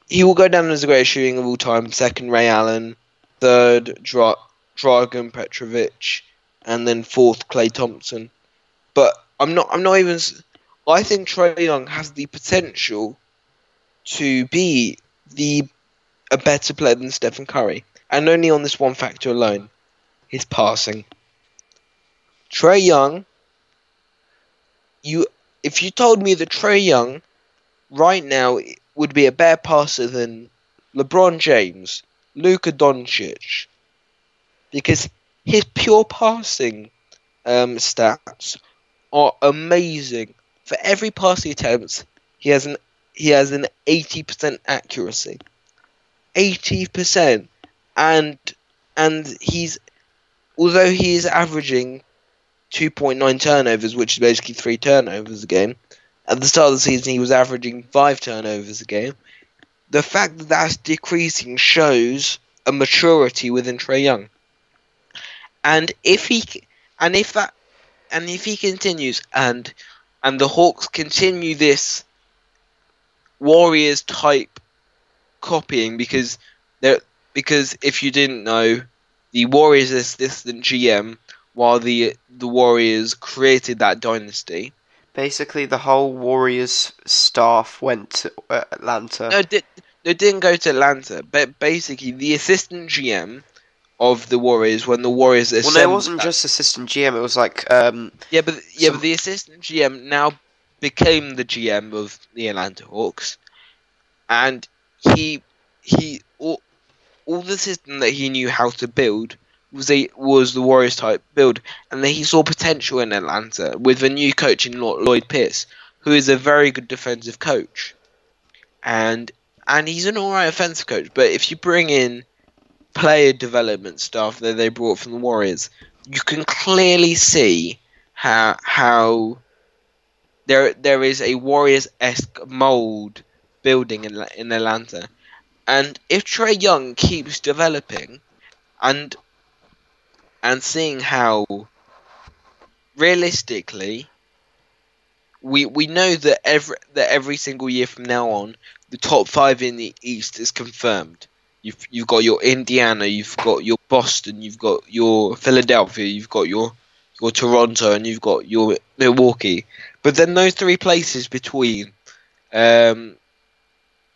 he will go down as the greatest shooting of all time. Second, Ray Allen. Third, Dra- Drazen Petrovic, and then fourth, Klay Thompson. But I'm not. I'm not even. I think Trae Young has the potential to be the a better player than Stephen Curry, and only on this one factor alone, his passing. Trae Young. You, if you told me that Trae Young, right now, would be a better passer than LeBron James, Luka Doncic, because his pure passing um, stats are amazing. For every pass he attempts, he has an he has an eighty percent accuracy. Eighty percent, and and he's although he is averaging two point nine turnovers, which is basically three turnovers a game. At the start of the season, he was averaging five turnovers a game. The fact that that's decreasing shows a maturity within Trae Young. And if he and if that and if he continues and and the Hawks continue this Warriors type copying because they because if you didn't know, the Warriors assistant GM while the the Warriors created that dynasty. Basically, the whole Warriors staff went to uh, Atlanta. No, di- they didn't go to Atlanta, but basically the assistant GM of the Warriors when the Warriors well, no, it wasn't that- just assistant GM. It was like um, yeah, but yeah, some- but the assistant GM now became the GM of the Atlanta Hawks, and he he all, all the system that he knew how to build was a was the Warriors type build, and then he saw potential in Atlanta with a new coach in Lloyd Pierce, who is a very good defensive coach, and and he's an alright offensive coach. But if you bring in player development stuff that they brought from the Warriors, you can clearly see how how there there is a Warriors esque mold building in in Atlanta, and if Trae Young keeps developing, and and seeing how realistically we we know that every that every single year from now on the top five in the East is confirmed. You've you've got your Indiana, you've got your Boston, you've got your Philadelphia, you've got your your Toronto, and you've got your Milwaukee. But then those three places between, um,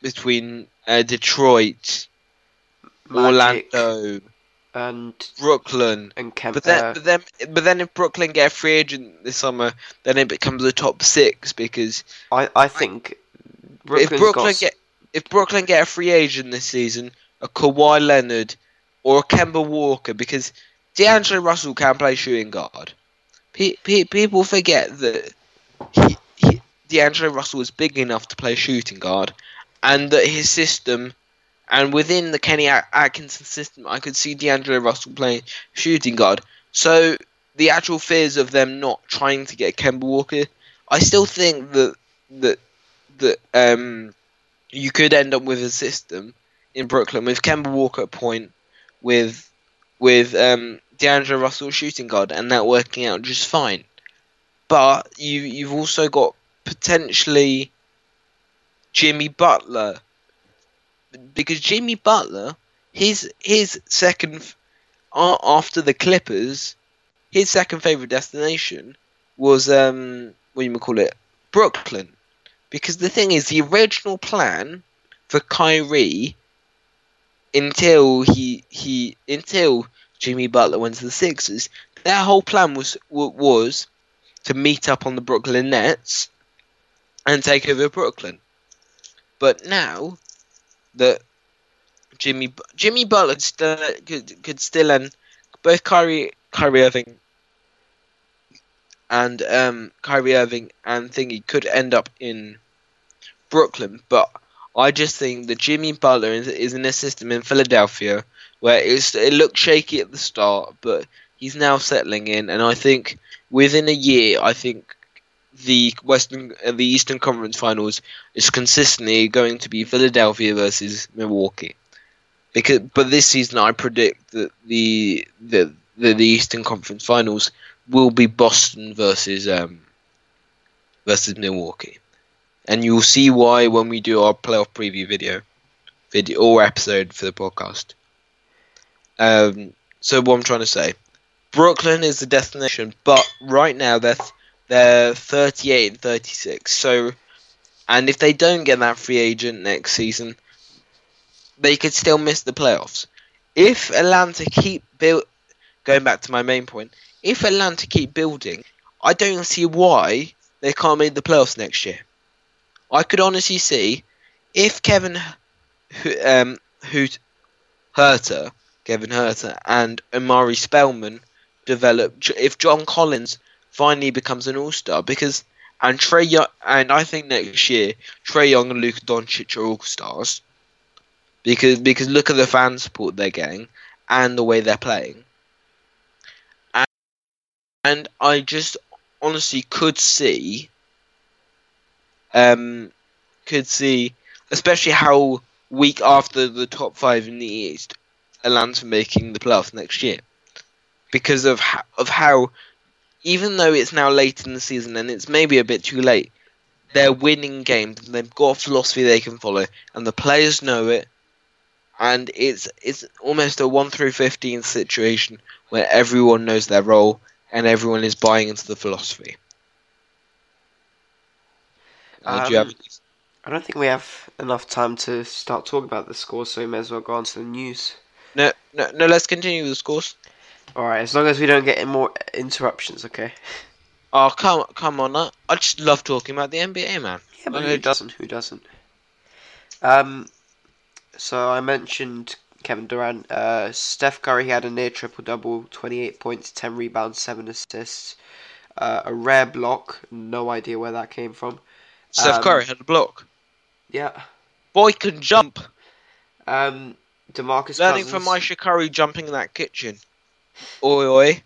between uh, Detroit, Magic Orlando, and Brooklyn. and. But then, uh, but then, but then, if Brooklyn get a free agent this summer, then it becomes the top six because I I think Brooklyn's if Brooklyn got get if Brooklyn get a free agent this season, a Kawhi Leonard or a Kemba Walker, because D'Angelo Russell can play shooting guard. Pe- pe- people forget that he, he, D'Angelo Russell is big enough to play shooting guard, and that his system, and within the Kenny Atkinson system, I could see D'Angelo Russell playing shooting guard. So the actual fears of them not trying to get Kemba Walker, I still think that that that um you could end up with a system in Brooklyn with Kemba Walker at point, with with um, D'Angelo Russell shooting guard, and that working out just fine. But you you've also got potentially Jimmy Butler, because Jimmy Butler, his his second after the Clippers, his second favorite destination was um what you call it Brooklyn. Because the thing is, the original plan for Kyrie until he he until Jimmy Butler went to the Sixers, their whole plan was was to meet up on the Brooklyn Nets and take over Brooklyn. But now that Jimmy Jimmy Butler still could could still and both Kyrie Kyrie Irving and um, Kyrie Irving and Thingy could end up in Brooklyn, but I just think that Jimmy Butler is, is in a system in Philadelphia where it looked shaky at the start, but he's now settling in, and I think within a year, I think the Western, uh, the Eastern Conference Finals is consistently going to be Philadelphia versus Milwaukee. Because, but this season, I predict that the the the, the Eastern Conference Finals will be Boston versus um versus Milwaukee and you'll see why when we do our playoff preview video, video or episode for the podcast. Um, so what I'm trying to say, Brooklyn is the destination, but right now they're they're 38 and 36. So, and if they don't get that free agent next season, they could still miss the playoffs. If Atlanta keep build, going back to my main point, if Atlanta keep building, I don't see why they can't make the playoffs next year. I could honestly see if Kevin um Hoot Huerter, Kevin Huerter, and Omari Spellman develop. If John Collins finally becomes an All Star, because and Trae Young, and I think next year Trae Young and Luka Doncic are All Stars, because because look at the fan support they're getting and the way they're playing, and, and I just honestly could see um, could see, especially how week after the top five in the East, Atlanta making the playoffs next year, because of ho- of how, even though it's now late in the season and it's maybe a bit too late, they're winning games. And they've got a philosophy they can follow, and the players know it. And it's it's almost a one through fifteen situation where everyone knows their role and everyone is buying into the philosophy. Uh, do you have Um. I don't think we have enough time to start talking about the scores, so we may as well go on to the news. No, no, no. Let's continue with the scores. All right, as long as we don't get any more interruptions, okay? Oh, come, come on! I just love talking about the NBA, man. Yeah, but who doesn't? Who doesn't? Um, so I mentioned Kevin Durant. Uh, Steph Curry had a near triple double, 28 points, 10 rebounds, 7 assists. Uh, a rare block, no idea where that came from. Steph Um, Curry had a block. Yeah. Boy can jump. Um, Demarcus Learning Cousins. from Ayesha Curry jumping in that kitchen. Oi, oi.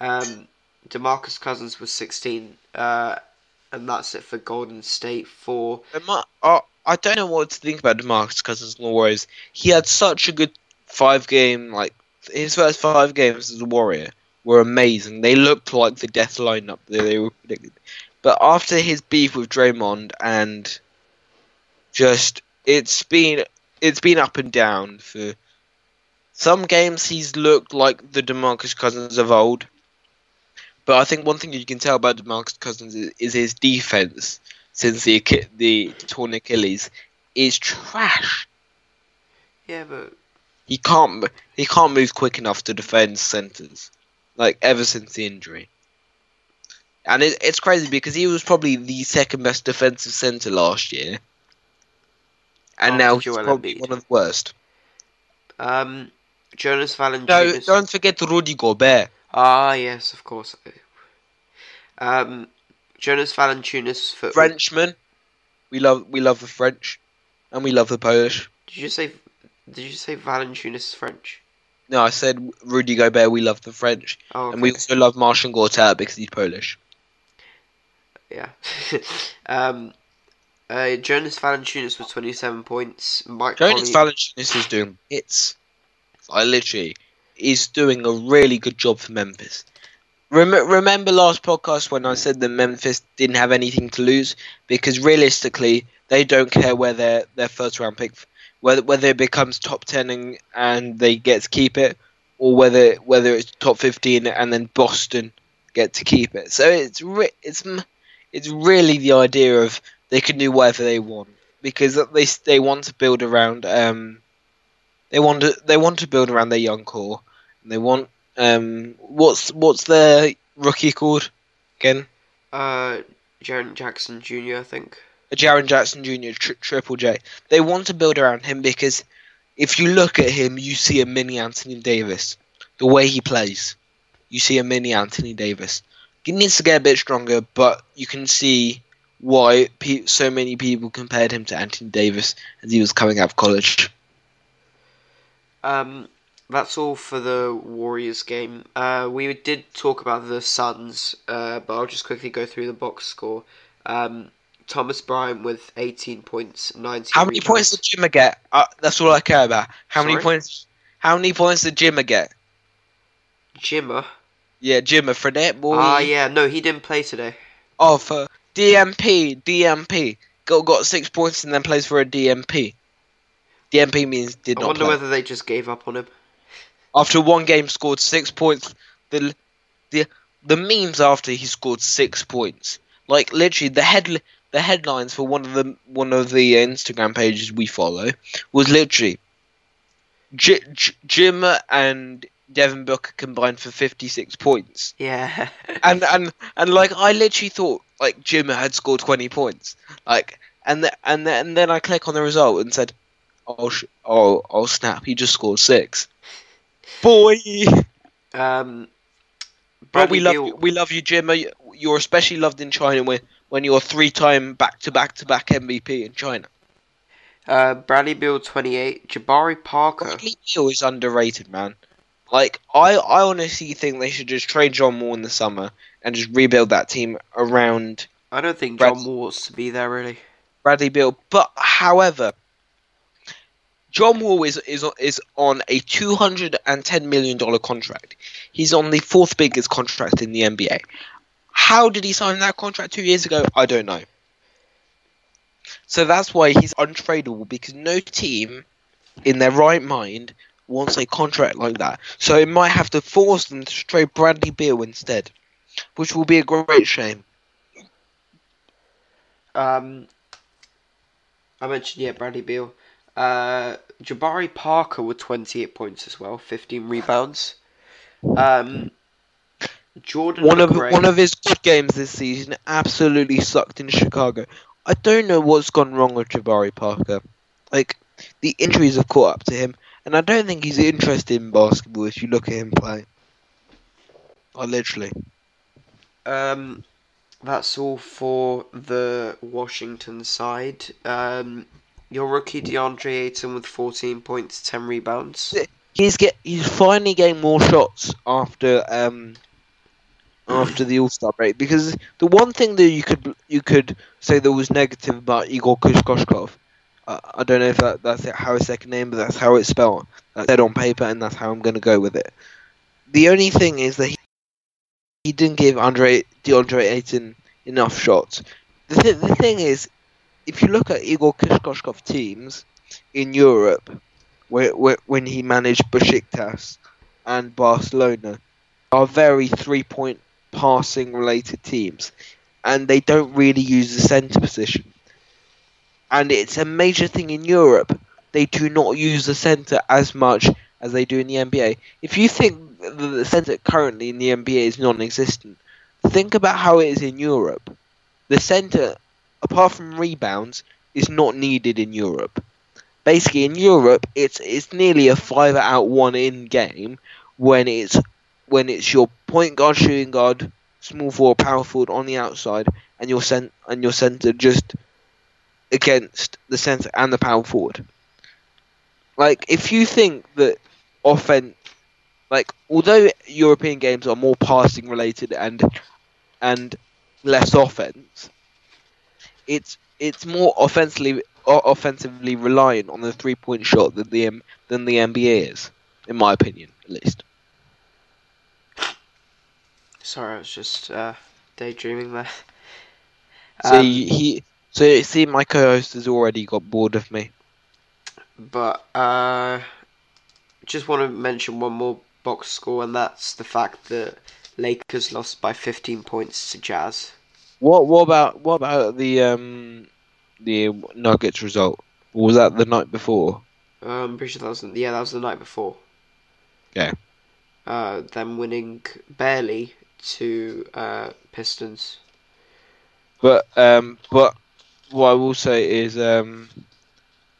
Um, Demarcus Cousins was 16, uh, and that's it for Golden State. For I, uh, I don't know what to think about DeMarcus Cousins and the Warriors. He had such a good five game, like his first five games as a Warrior were amazing. They looked like the death lineup that they were predicted. But after his beef with Draymond and just it's been it's been up and down for some games he's looked like the DeMarcus Cousins of old. But I think one thing you can tell about DeMarcus Cousins is, is his defense since the the torn Achilles is trash. yeah, but He can't he can't move quick enough to defend centers, like ever since the injury. And it, it's crazy because he was probably the second best defensive center last year, and After now he's Joel probably Embiid. one of the worst. um, Jonas No, don't forget Rudy Gobert. Ah, yes, of course. Um, Jonas Valanciunas for Frenchman. We love we love the French, and we love the Polish. Did you say? Did you say Valanciunas is French? No, I said Rudy Gobert. We love the French, Oh, and we also love Marcin Gortat because he's Polish. Yeah. um, uh, Jonas Valanciunas with twenty-seven points. Mike Jonas Conley. Valanciunas is doing hits. I literally is doing a really good job for Memphis. Rem- remember last podcast when I said that Memphis didn't have anything to lose because realistically they don't care where their their first round pick whether whether it becomes top ten and, and they get to keep it or whether whether it's top fifteen and then Boston get to keep it. So it's re- it's it's really the idea of they can do whatever they want because they they want to build around um they want to they want to build around their young core and they want um what's what's their rookie called again Uh, Jaren Jackson Jr. I think. Jaren Jackson Jr. Tri- Triple J they want to build around him because if you look at him you see a mini Anthony Davis the way he plays you see a mini Anthony Davis he needs to get a bit stronger but you can see why pe- so many people compared him to Anthony Davis as he was coming out of college Um, that's all for the Warriors game. Uh, we did talk about the Suns, uh, but I'll just quickly go through the box score. Um, Thomas Bryant with 18 points, 19 How many points did Jimmer get? Uh, that's all I care about. How many points? How many points did Jimmer get? Jimmer. Yeah, Jimmer for that boy. Ah, yeah, no, he didn't play today. Oh, for DNP, DNP. Got got six points and then plays for a DNP. DNP means did I not I wonder play. whether they just gave up on him. After one game, scored six points. The the the memes after he scored six points, like literally the head the headlines for one of the one of the Instagram pages we follow was literally J- J- Jim and Devin Booker combined for fifty six points, Yeah. and and and like I literally thought like Jim had scored twenty points, like and th- and then and then I click on the result and said, oh sh- oh oh snap, he just scored six. Boy. um, But we love you, we love you, Jim. You're especially loved in China when when you're three time back to back to back MVP in China. uh, Bradley Beal 28, Jabari Parker. Bradley Beal is underrated, man. Like I, I honestly think they should just trade John Wall in the summer and just rebuild that team around I don't think Brad- John Wall wants to be there really. Bradley Beal. But however, John Wall is is is on a two hundred and ten million dollar contract. He's on the fourth biggest contract in the NBA. How did he sign that contract two years ago? I don't know. So that's why he's untradeable because no team in their right mind wants a contract like that. So it might have to force them to trade Bradley Beal instead, which will be a great shame. Um, I mentioned yeah, Bradley Beal. Uh, Jabari Parker with 28 points as well, 15 rebounds. Um, Jordan One of one of his good games this season absolutely sucked in Chicago. I don't know what's gone wrong with Jabari Parker. Like the injuries have caught up to him, and I don't think he's interested in basketball. If you look at him play, I literally. Um, that's all for the Washington side. Um, your rookie DeAndre Ayton with 14 points, 10 rebounds. He's get he's finally getting more shots after um after the All Star break because the one thing that you could you could say that was negative about Igor Kushkoshkov, uh, I don't know if that, that's how his second name, but that's how it's spelled. That's said on paper, and that's how I'm going to go with it. The only thing is that he, he didn't give Andre DeAndre Ayton enough shots. The th- the thing is, if you look at Igor Kushkoshkov teams in Europe, where, where, when he managed Besiktas and Barcelona, are very three-point passing related teams, and they don't really use the centre position. And it's a major thing in Europe. They do not use the centre as much as they do in the NBA. If you think the centre currently in the NBA is non-existent, think about how it is in Europe. The centre, apart from rebounds, is not needed in Europe. Basically, in Europe, it's it's nearly a five out one in game when it's when it's your point guard, shooting guard, small forward, power forward on the outside, and your cent and your centre just against the centre and the power forward. Like, if you think that offense, like, although European games are more passing related and and less offense, it's it's more offensively offensively reliant on the three point shot than the than the NBA is, in my opinion, at least. Sorry, I was just uh, daydreaming there. So Um, he, so you see, my co-host has already got bored of me. But uh, just want to mention one more box score, and that's the fact that Lakers lost by 15 points to Jazz. What what about what about the um the Nuggets result? Or was that the night before? Uh, I'm pretty sure that was the, yeah, that was the night before. Okay. Uh, them winning barely to uh, Pistons. But um but what I will say is um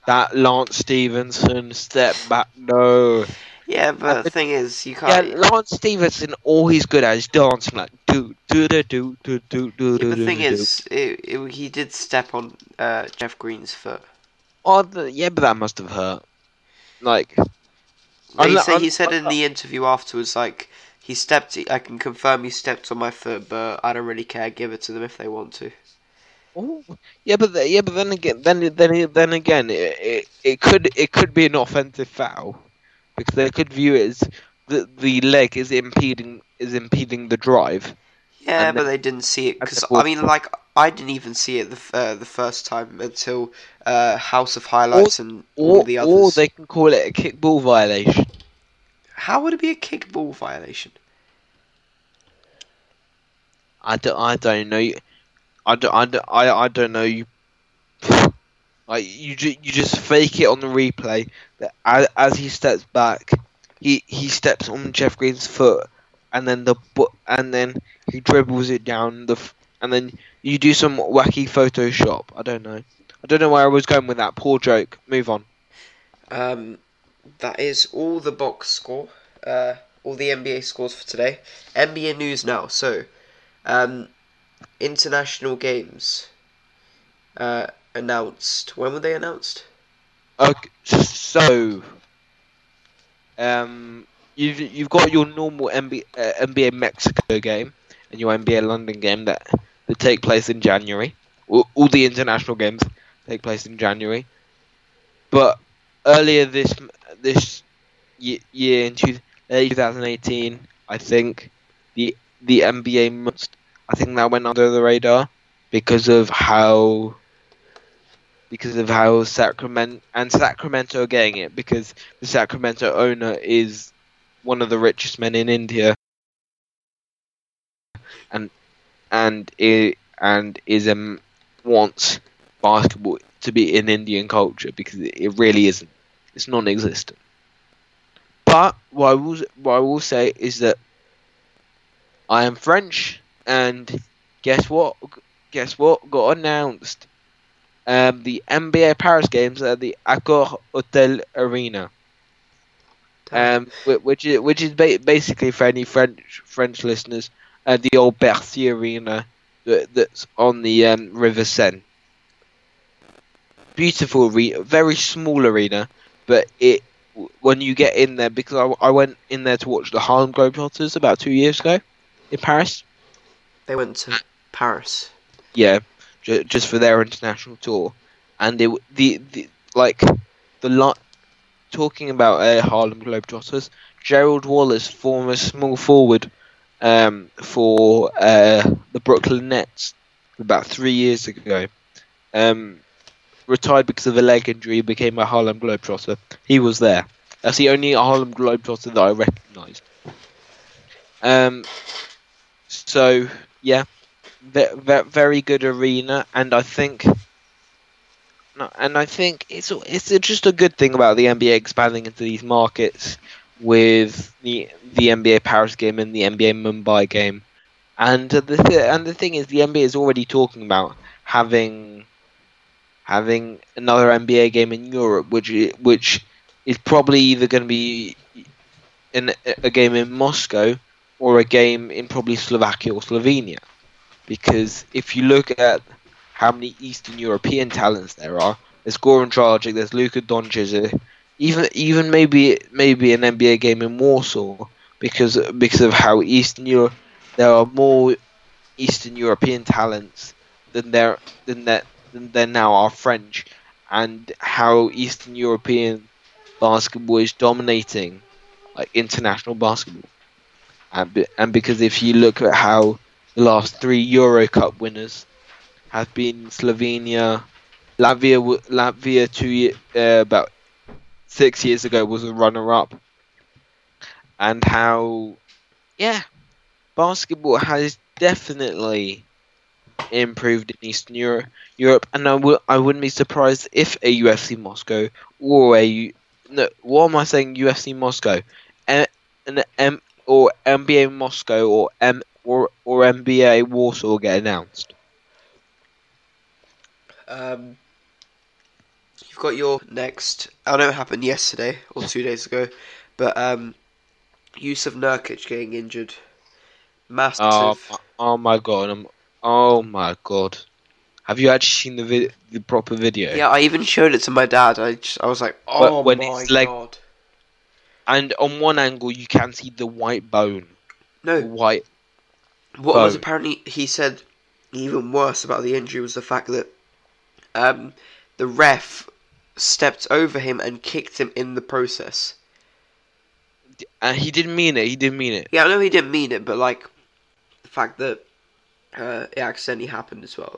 that Lance Stephenson step back no. Yeah, but the thing is, you can't. Yeah, Lance Stephenson all he's good at is dancing like do do do do do do do Yeah, do the thing do. is, it, it, he did step on uh, Jeff Green's foot. Oh, the, yeah, but that must have hurt. Like, He, said, he said in the interview afterwards, like, he stepped. I can confirm he stepped on my foot, but I don't really care. Give it to them if they want to. Oh, yeah, but the, yeah, but then again, then then then again, it, it it could it could be an offensive foul because they could view it as the the leg is impeding is impeding the drive. Yeah, but the- they didn't see it because I mean, like, I didn't even see it the uh, the first time until uh, House of Highlights and all Or the or others. they can call it a kickball violation. How would it be a kickball violation? I don't I don't know. I don't I don't, I, I don't know you. Like you ju- you just fake it on the replay that as, as he steps back, he he steps on Jeff Green's foot, and then the and then he dribbles it down the and then you do some wacky Photoshop. I don't know. I don't know where I was going with that. Poor joke. Move on. Um, that is all the box score. Uh, all the NBA scores for today. NBA news now. So, um, international games. Uh, announced. When were they announced? Okay, so um, you've you've got your normal NBA, uh, NBA Mexico game and your NBA London game that that take place in January. All, all the international games take place in January, but earlier this this ye- year in two, uh, 2018, I think the the NBA must I think that went under the radar because of how because of how Sacramento and Sacramento are getting it because the Sacramento owner is one of the richest men in India and and i and is um wants basketball to be in Indian culture because it, it really isn't. It's non-existent. But what I will what I will say is that I am French, and guess what? Guess what? Got announced. Um, the NBA Paris games at the Accor Hotel Arena, um, which is which is basically for any French French listeners, uh, the old Bercy Arena that, that's on the um, River Seine. Beautiful arena, very small arena, but it when you get in there because I, I went in there to watch the Harlem Globetrotters about two years ago in Paris. They went to Paris. Yeah, ju- just for their international tour, and w- the the like the lot talking about uh, Harlem Globetrotters. Gerald Wallace, former small forward um, for uh, the Brooklyn Nets, about three years ago, um, retired because of a leg injury. Became a Harlem Globetrotter. He was there. That's the only Harlem Globetrotter that I recognised. Um, so yeah, ve- ve- very good arena, and I think, no, and I think it's it's just a good thing about the NBA expanding into these markets with the the NBA Paris game and the NBA Mumbai game, and the th- and the thing is, the NBA is already talking about having having another NBA game in Europe, which which is probably either going to be in a game in Moscow or a game in probably Slovakia or Slovenia. Because if you look at how many Eastern European talents there are, there's Goran Dragic, there's Luka Doncic, even even maybe maybe an NBA game in Warsaw because because of how Eastern Europe there are more Eastern European talents than there than that than there now are French, and how Eastern European basketball is dominating like international basketball. And, and because if you look at how the last three Euro Cup winners have been Slovenia, Latvia, Latvia two ye- uh, about six years ago was a runner-up, and how, yeah, basketball has definitely improved in Eastern Europe. Europe, and I wouldn't be surprised if a UFC Moscow or a no, what am I saying? UFC Moscow, an M or NBA Moscow or M or or NBA Warsaw get announced. Um, you've got your next. I know it happened yesterday or two days ago, but um, Yusuf Nurkic getting injured. Massive. Oh, my- oh my god! I'm, oh my god! Have you actually seen the vid- the proper video? yeah, I even showed it to my dad. I just, I was like, oh when my his leg- god. And on one angle, you can see the white bone. No, white. what was apparently he said even worse about the injury was the fact that um, the ref stepped over him and kicked him in the process. And he didn't mean it. He didn't mean it. Yeah, I know he didn't mean it, but like the fact that uh, it accidentally happened as well.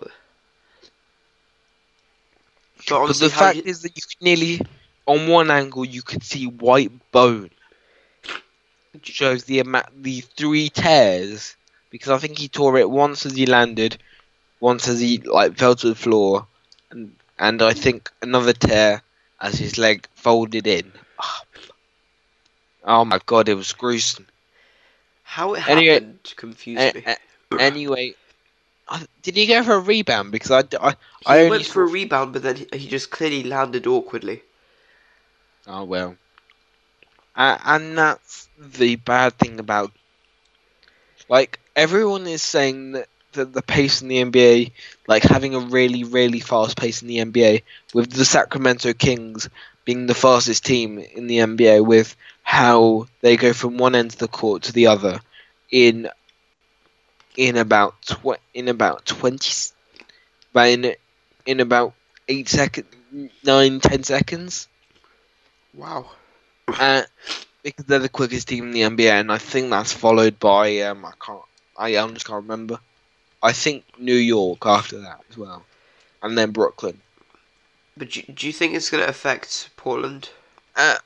But But the fact you- is that you nearly, on one angle, you could see white bone. Which shows the amount, the three tears, because I think he tore it once as he landed, once as he like fell to the floor, and and I think another tear as his leg folded in. Oh my god, it was gruesome. how it Anyway- happened confused A- me. a- anyway, I, did he go for a rebound? Because I, I, He I only went for a rebound, but then he, he just clearly landed awkwardly. Oh well. Uh, and that's the bad thing about. Like everyone is saying that, that the pace in the NBA, like having a really really fast pace in the NBA, with the Sacramento Kings being the fastest team in the NBA, with how they go from one end of the court to the other in in about tw- in about twenty, in in about eight seconds, nine ten seconds Wow. uh, because they're the quickest team in the NBA, and I think that's followed by um, I can't, I um, just can't remember. I think New York after that as well, and then Brooklyn. But do, do you think it's going to affect Portland? Uh,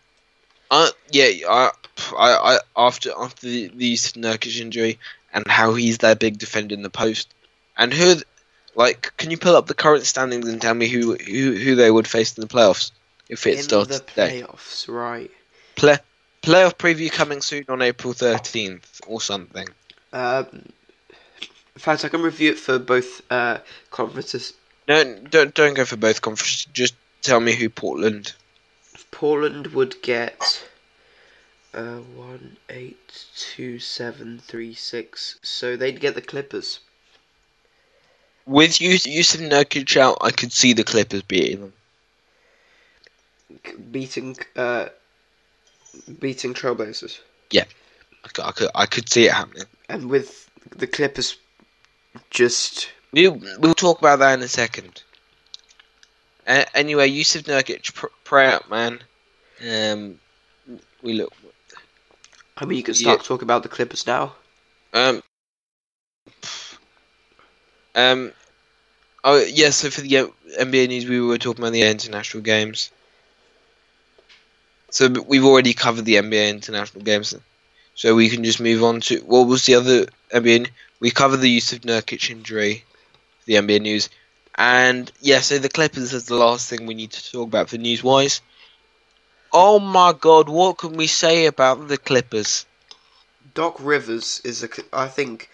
uh yeah, I, I, I after after the, the Nurkic injury and how he's their big defender in the post, and who, Like, can you pull up the current standings and tell me who who, who they would face in the playoffs if it in started the today? playoffs, right? Play, playoff preview coming soon on April 13th or something. Um, in fact, I can review it for both uh, conferences. No, don't don't go for both conferences. Just tell me who Portland. Portland would get uh, one, eight, two, seven, three, six. So they'd get the Clippers. With Yus- Yusuf Nurkic out, I could see the Clippers beating them. Beating uh, beating Trailblazers, I could, I could, I could see it happening. and with the Clippers, just We we'll talk about that in a second. Uh, anyway, Jusuf Nurkic, pr- pray up, man. Um, we look. I mean, you can start talking about the Clippers now. Um. Um. Oh yeah. So for the NBA news, we were talking about the international games. So we've already covered the NBA international games, so we can just move on to what was the other NBA? We covered the Jusuf Nurkic injury, the NBA news, and yeah. So the Clippers is the last thing we need to talk about for news wise. Oh my God! What can we say about the Clippers? Doc Rivers is a, I think,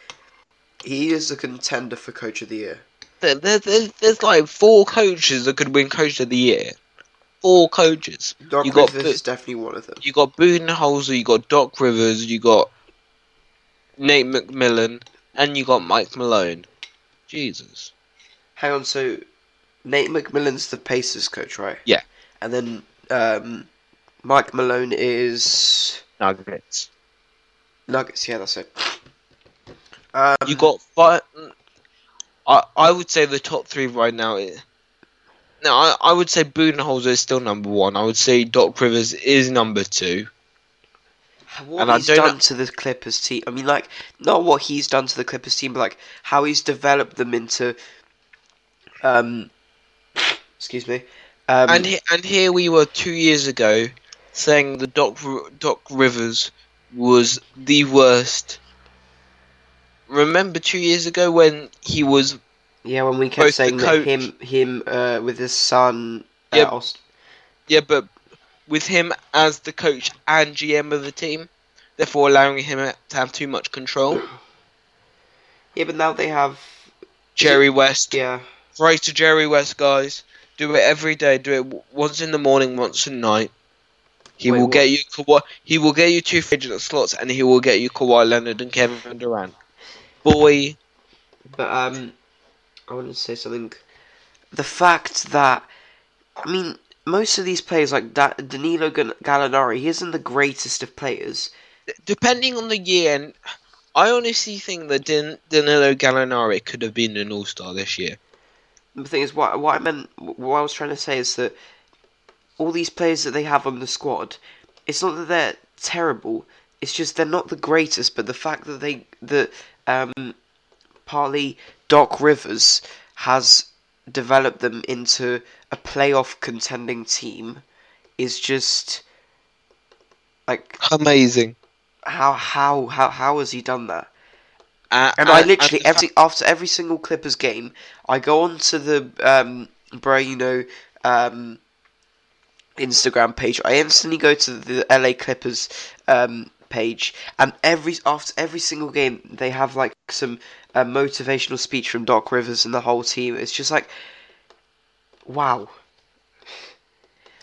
he is a contender for Coach of the Year. There, there, there's, there's like four coaches that could win Coach of the Year. Four coaches. Doc You got Rivers Bo- is definitely one of them. You got Budenholzer, you got Doc Rivers, you got Nate McMillan, and you got Mike Malone. Jesus. Hang on, so Nate McMillan's the Pacers coach, right? Yeah. And then um, Mike Malone is Nuggets. Nuggets. Yeah, that's it. Um, You got five. I I would say the top three right now. Is, no, I, I would say Budenholzer is still number one. I would say Doc Rivers is number two. what and he's done know- to the Clippers team. I mean, like not what he's done to the Clippers team, but like how he's developed them into. Um, excuse me. Um, and he, and here we were two years ago saying the Doc Doc Rivers was the worst. Remember two years ago when he was yeah, when we kept both saying that coach- him, him, uh, with his son, uh, Yeah. Aust- yeah, but with him as the coach and GM of the team, therefore allowing him to have too much control. yeah, but now they have, Jerry West, yeah, right to Jerry West, guys. Do it every day. Do it once in the morning, once at night. He Wait, will what? get you. Kawhi, he will get you two free slots, and he will get you Kawhi Leonard and Kevin Durant. Boy, But um, I wanted to say something. The fact that, I mean, most of these players like da- Danilo Gal- Gallinari, he isn't the greatest of players. depending on the year, and I honestly think that Dan- Danilo Gallinari could have been an All Star this year. The thing is, what what I meant, what I was trying to say is that all these players that they have on the squad, it's not that they're terrible. It's just they're not the greatest. But the fact that they that um, partly Doc Rivers has developed them into a playoff contending team is just like Amazing. how how how how has he done that? Uh, And I and- literally and the every after every single Clippers game, I go onto the um bro, you know, um Instagram page. I instantly go to the LA Clippers um page and every after every single game they have like some uh, motivational speech from Doc Rivers and the whole team. It's just like wow.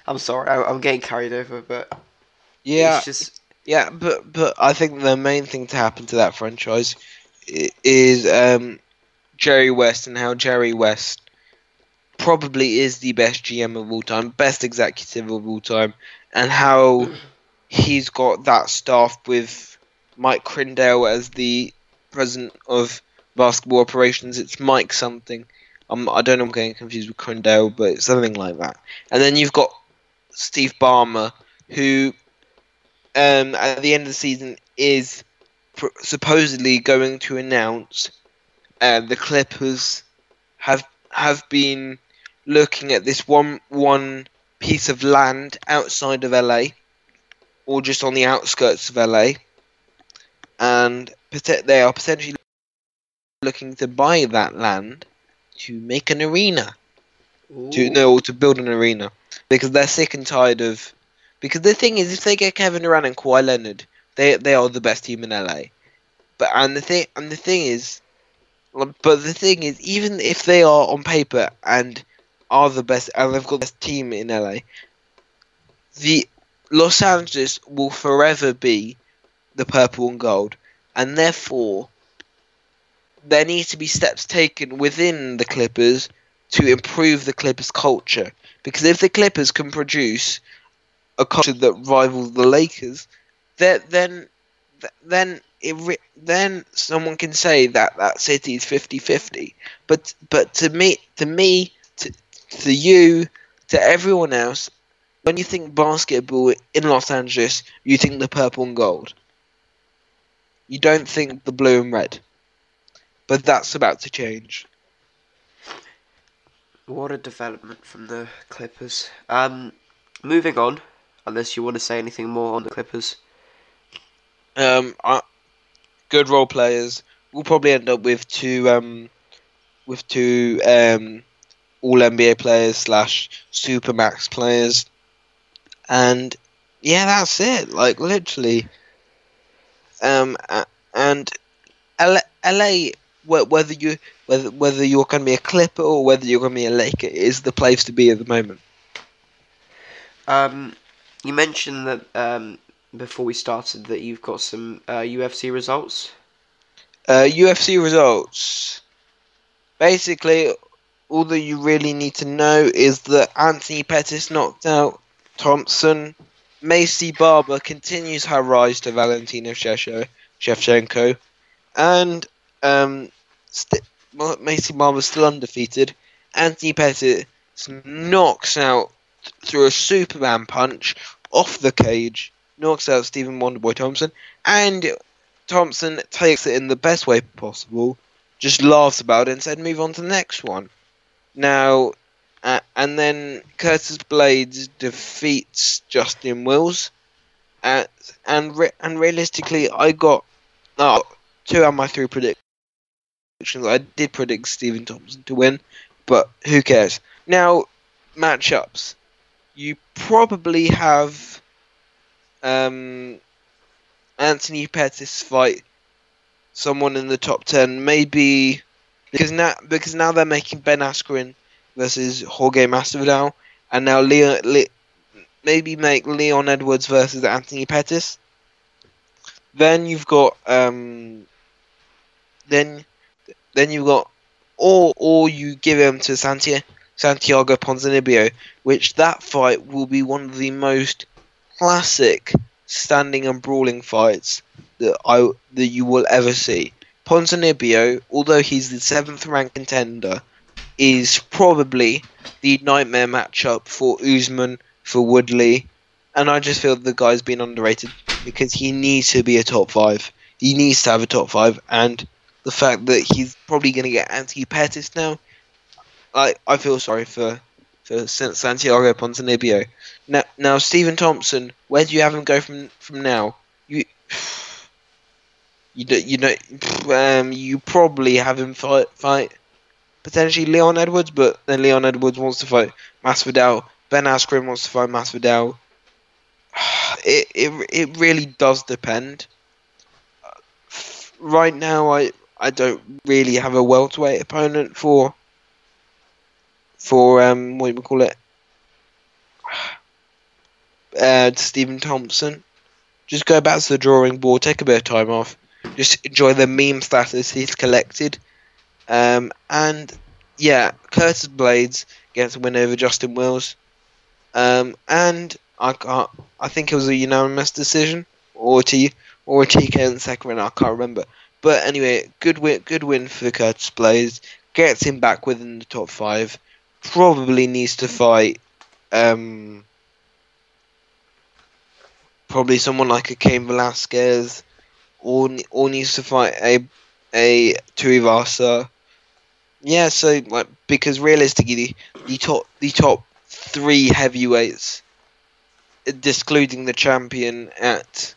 I'm sorry, I, I'm getting carried over, but yeah, it's just Yeah, but but I think the main thing to happen to that franchise is um, Jerry West and how Jerry West probably is the best GM of all time, best executive of all time, and how he's got that staff with Mike Crindale as the president of basketball operations. It's Mike something. I'm, I don't know. I'm getting confused with Crindale, but it's something like that. And then you've got Steve Ballmer, who um, at the end of the season is pr- supposedly going to announce uh, the Clippers have have been looking at this one one piece of land outside of LA or just on the outskirts of LA, and they are potentially looking to buy that land to make an arena. To Ooh. no to build an arena. Because they're sick and tired of because the thing is if they get Kevin Durant and Kawhi Leonard they they are the best team in LA but and the thing and the thing is um, but the thing is even if they are on paper and are the best and they've got the best team in LA the Los Angeles will forever be the purple and gold and therefore there needs to be steps taken within the Clippers to improve the Clippers culture. Because if the Clippers can produce a culture that rivals the Lakers, then then then it then someone can say that that city is 50-50. But but to me to me to to you to everyone else, when you think basketball in Los Angeles, you think the purple and gold. You don't think the blue and red. But that's about to change. What a development from the Clippers. Um, moving on, unless you want to say anything more on the Clippers. Um, I, good role players. We'll probably end up with two um, with two um, all NBA players slash supermax players, and yeah, that's it. Like literally. Um, and LA, LA whether you whether whether you're going to be a Clipper or whether you're going to be a Laker is the place to be at the moment. Um, you mentioned that um, before we started that you've got some uh, UFC results. Uh, UFC results. Basically, all that you really need to know is that Anthony Pettis knocked out Thompson. Maycee Barber continues her rise to Valentina Shevchenko. And um, st- Ma- Maycee Barber's still undefeated. Anthony Pettis knocks out through a Superman punch off the cage, knocks out Stephen Wonderboy Thompson, and Thompson takes it in the best way possible, just laughs about it and said, move on to the next one. Now, uh, and then Curtis Blaydes defeats Justin Willis. Uh, and re- and realistically, I got oh, two out of my three predictions. I did predict Stephen Thompson to win, but who cares? Now, matchups. You probably have um, Anthony Pettis fight someone in the top ten, maybe because now because now they're making Ben Askren versus Jorge Masvidal, and now Leon Le, maybe make Leon Edwards versus Anthony Pettis. Then you've got um, then then you've got or or you give him to Santiago Santiago Ponzinibbio, which that fight will be one of the most classic standing and brawling fights that I that you will ever see. Ponzinibbio, although he's the seventh ranked contender, is probably the nightmare matchup for Usman, for Woodley, and I just feel the guy's been underrated because he needs to be a top five. He needs to have a top five, and the fact that he's probably going to get Anthony Pettis now, I I feel sorry for for Santiago Ponzinibbio. Now, now Stephen Thompson, where do you have him go from from now? You you you know um you probably have him fight fight potentially Leon Edwards, but then Leon Edwards wants to fight Masvidal. Ben Askren wants to fight Masvidal. It it it really does depend. Right now, I I don't really have a welterweight opponent for for um what do we call it? Uh, Stephen Thompson. Just go back to the drawing board, take a bit of time off, just enjoy the meme status he's collected. Um, and yeah, Curtis Blaydes gets a win over Justin Willis. Um, and I can't, I think it was a unanimous decision or T or a TK in the second round. I can't remember. But anyway, good win, good win for Curtis Blaydes. Gets him back within the top five. Probably needs to fight. Um, probably someone like a Cain Velasquez, or or needs to fight a a Tuivasa. Yeah, so like because realistically, the, the top the top three heavyweights, uh, excluding the champion at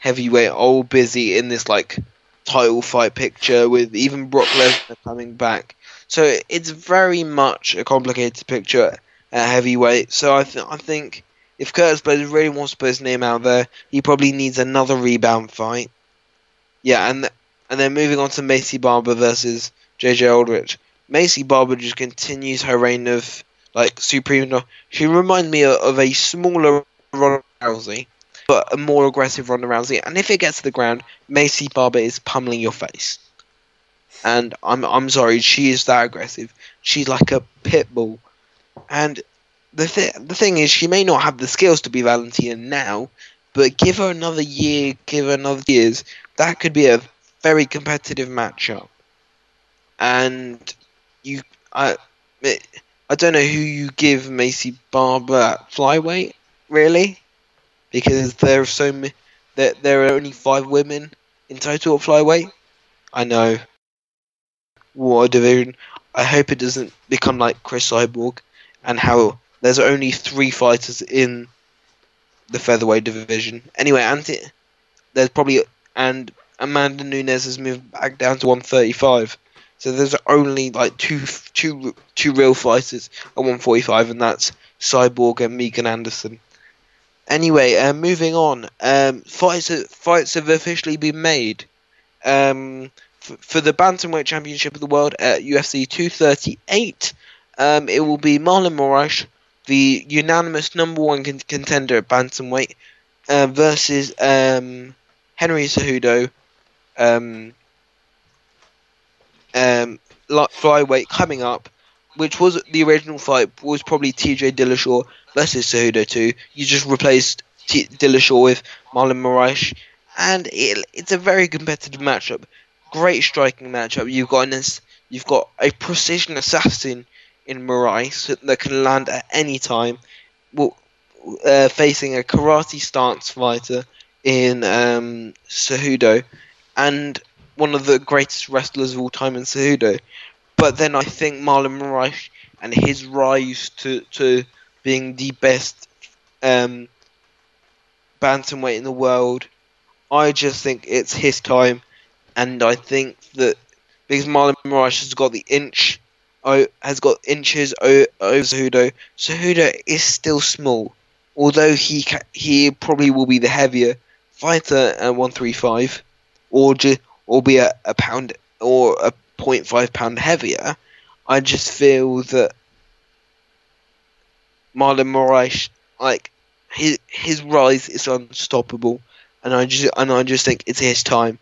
heavyweight, all busy in this like title fight picture with even Brock Lesnar coming back. So it's very much a complicated picture at heavyweight. So I, th- I think if Curtis Blaydes really wants to put his name out there, he probably needs another rebound fight. Yeah, and th- and then moving on to Maycee Barber versus JJ Aldrich. Maycee Barber just continues her reign of like supreme. She reminds me of, a smaller Ronda Rousey, but a more aggressive Ronda Rousey. And if it gets to the ground, Maycee Barber is pummeling your face. And I'm I'm sorry, she is that aggressive. She's like a pit bull. And the th- the thing is, she may not have the skills to be Valentina now, but give her another year, give her another years, that could be a very competitive matchup. And you, I, I don't know who you give Maycee Barber flyweight, really, because there are so many. There, there are only five women in total at flyweight. I know. What a division! I hope it doesn't become like Cris Cyborg, and how there's only three fighters in the featherweight division. Anyway, Anti, there's probably and Amanda Nunes has moved back down to 135. So there's only like two, two, two real fighters at 145, and that's Cyborg and Megan Anderson. Anyway, uh, moving on. Um, fights, fights have officially been made. Um, f- for the bantamweight championship of the world at UFC 238, um, it will be Marlon Moraes, the unanimous number one con- contender at bantamweight, uh, versus um, Henry Cejudo, um, um, flyweight coming up, which was the original fight was probably T.J. Dillashaw versus Cejudo 2. You just replaced T- Dillashaw with Marlon Moraes, and it, it's a very competitive matchup. Great striking matchup. You've got an, you've got a precision assassin in Moraes that can land at any time. Well, uh, facing a karate stance fighter in um, Cejudo, and one of the greatest wrestlers of all time in Cejudo. But then I think Marlon Moraes and his rise to, to being the best um, bantamweight in the world, I just think it's his time, and I think that because Marlon Moraes has got the inch, has got inches over Cejudo, Cejudo is still small, although he ca- he probably will be the heavier fighter at 135, or just be a, pound or a 0.5 pound heavier. I just feel that Marlon Moraes, like his his rise is unstoppable, and I just and I just think it's his time.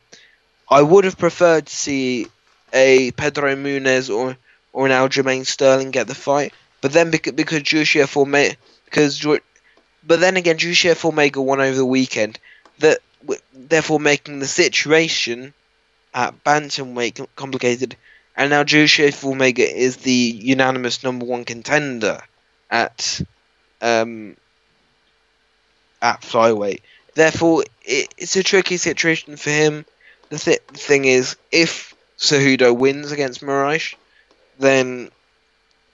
I would have preferred to see a Pedro Munhoz or or an Aljamain Sterling get the fight, but then because because Joshua Formiga because but then again Joshua Formiga won over the weekend, that therefore making the situation at bantamweight complicated, and now Joshua Formiga is the unanimous number one contender at um, at flyweight. Therefore, it, it's a tricky situation for him. The, th- thing is, if Cejudo wins against Moraes, then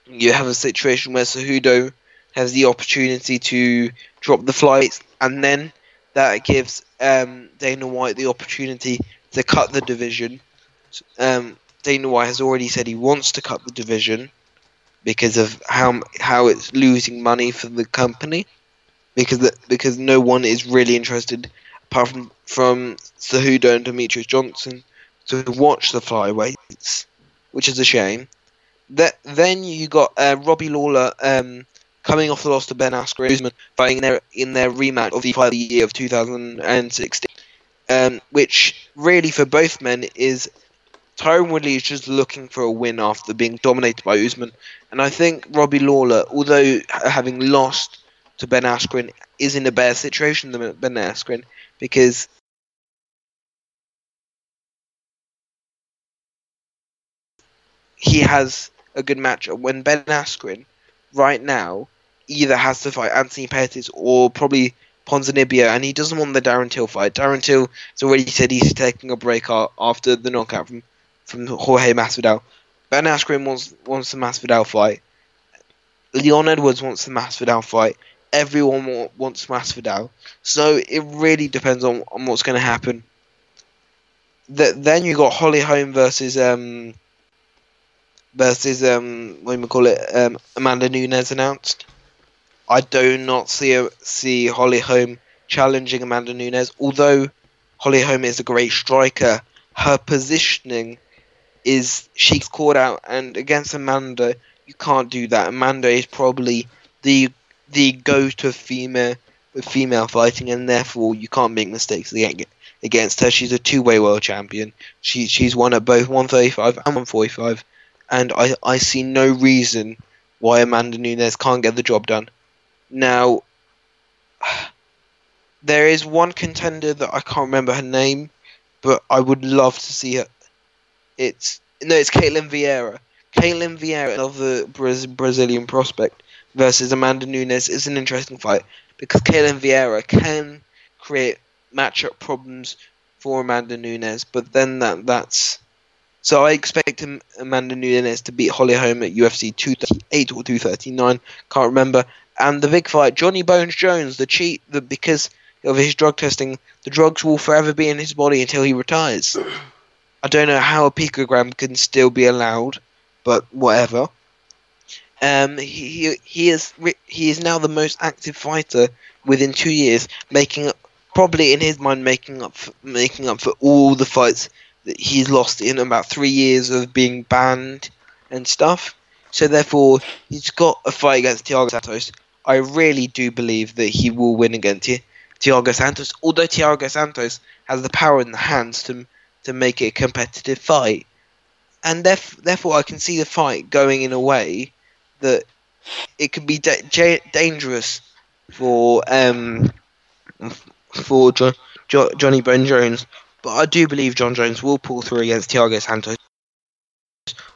you have a situation where Cejudo has the opportunity to drop the flights, and then that gives um, Dana White the opportunity to cut the division. Um, Dana White has already said he wants to cut the division because of how how it's losing money for the company because the, because no one is really interested apart from from Cejudo and Demetrious Johnson to watch the flyweights, which is a shame. That then you got uh, Robbie Lawler um, coming off the loss to Ben Askren, fighting in their in their rematch of the fight of the year of 2016 um, which really for both men is Tyron Woodley is just looking for a win after being dominated by Usman, and I think Robbie Lawler, although having lost to Ben Askren, is in a better situation than Ben Askren because he has a good matchup. When Ben Askren, right now, either has to fight Anthony Pettis or probably Ponzinibbio, and he doesn't want the Darren Till fight. Darren Till has already said he's taking a break after the knockout from, from Jorge Masvidal. Ben Askren wants wants the Masvidal fight. Leon Edwards wants the Masvidal fight. Everyone wants Masvidal. So it really depends on, on what's going to happen. The, then you got Holly Holm versus um, versus um what do we call it um Amanda Nunes announced. I do not see a, see Holly Holm challenging Amanda Nunes, although Holly Holm is a great striker. Her positioning is she's caught out, and against Amanda, you can't do that. Amanda is probably the the go-to female female fighting, and therefore you can't make mistakes against her. She's a two-way world champion. She she's won at both 135 and 145, and I I see no reason why Amanda Nunes can't get the job done. Now, there is one contender that I can't remember her name, but I would love to see her. It's no, it's Caitlin Vieira. Caitlin Vieira, another Braz- Brazilian prospect, versus Amanda Nunes is an interesting fight because Caitlin Vieira can create matchup problems for Amanda Nunes, but then that that's so I expect Amanda Nunes to beat Holly Holm at UFC 238 or 239, can't remember. And the big fight, Johnny Bones Jones, the cheat, the because of his drug testing, the drugs will forever be in his body until he retires. I don't know how a picogram can still be allowed, but whatever. Um, he he is he is now the most active fighter within two years, making up probably in his mind making up for, making up for all the fights that he's lost in about three years of being banned and stuff. So therefore, he's got a fight against Thiago Santos. I really do believe that he will win against Thiago Santos. Although Thiago Santos has the power in the hands to to make it a competitive fight, and theref- therefore I can see the fight going in a way that it could be da- j- dangerous for um for jo- jo- Johnny Bone Jones. But I do believe Jon Jones will pull through against Thiago Santos.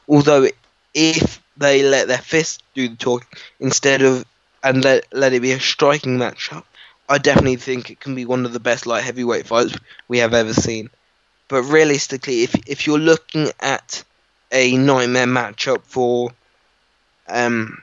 Although if they let their fists do the talk instead of and let let it be a striking matchup, I definitely think it can be one of the best light heavyweight fights we have ever seen. But realistically, if if you're looking at a nightmare matchup for um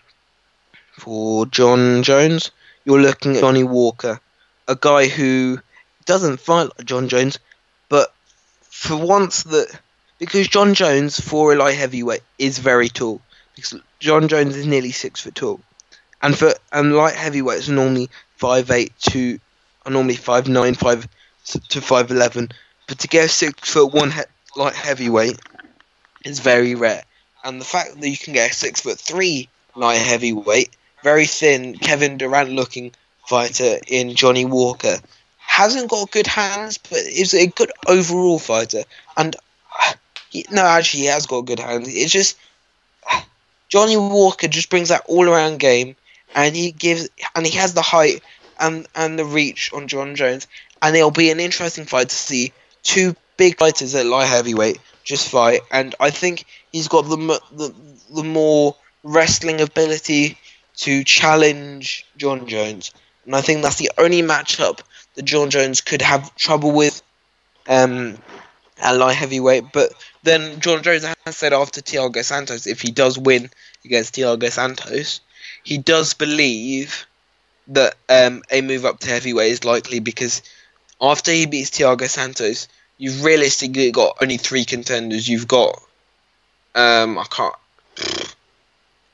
for Jon Jones, you're looking at Johnny Walker, a guy who doesn't fight like Jon Jones, but for once that because Jon Jones for a light heavyweight is very tall, because Jon Jones is nearly six foot tall, and for and light heavyweights are normally five eight to are normally five nine five to five eleven, but to get a six foot one he- light heavyweight is very rare. And the fact that you can get a six foot three light heavyweight, very thin, Kevin Durant looking fighter in Johnny Walker, hasn't got good hands, but is a good overall fighter. And he, no, actually, he has got good hands. It's just uh, Johnny Walker just brings that all around game, and he gives and he has the height and and the reach on Jon Jones, and it'll be an interesting fight to see. Two big fighters at light heavyweight just fight, and I think he's got the the the more wrestling ability to challenge Jon Jones, and I think that's the only matchup that Jon Jones could have trouble with um, at light heavyweight. But then Jon Jones has said after Thiago Santos, if he does win against Thiago Santos, he does believe that um, a move up to heavyweight is likely because after he beats Thiago Santos, you've realistically got only three contenders. You've got um, I can't.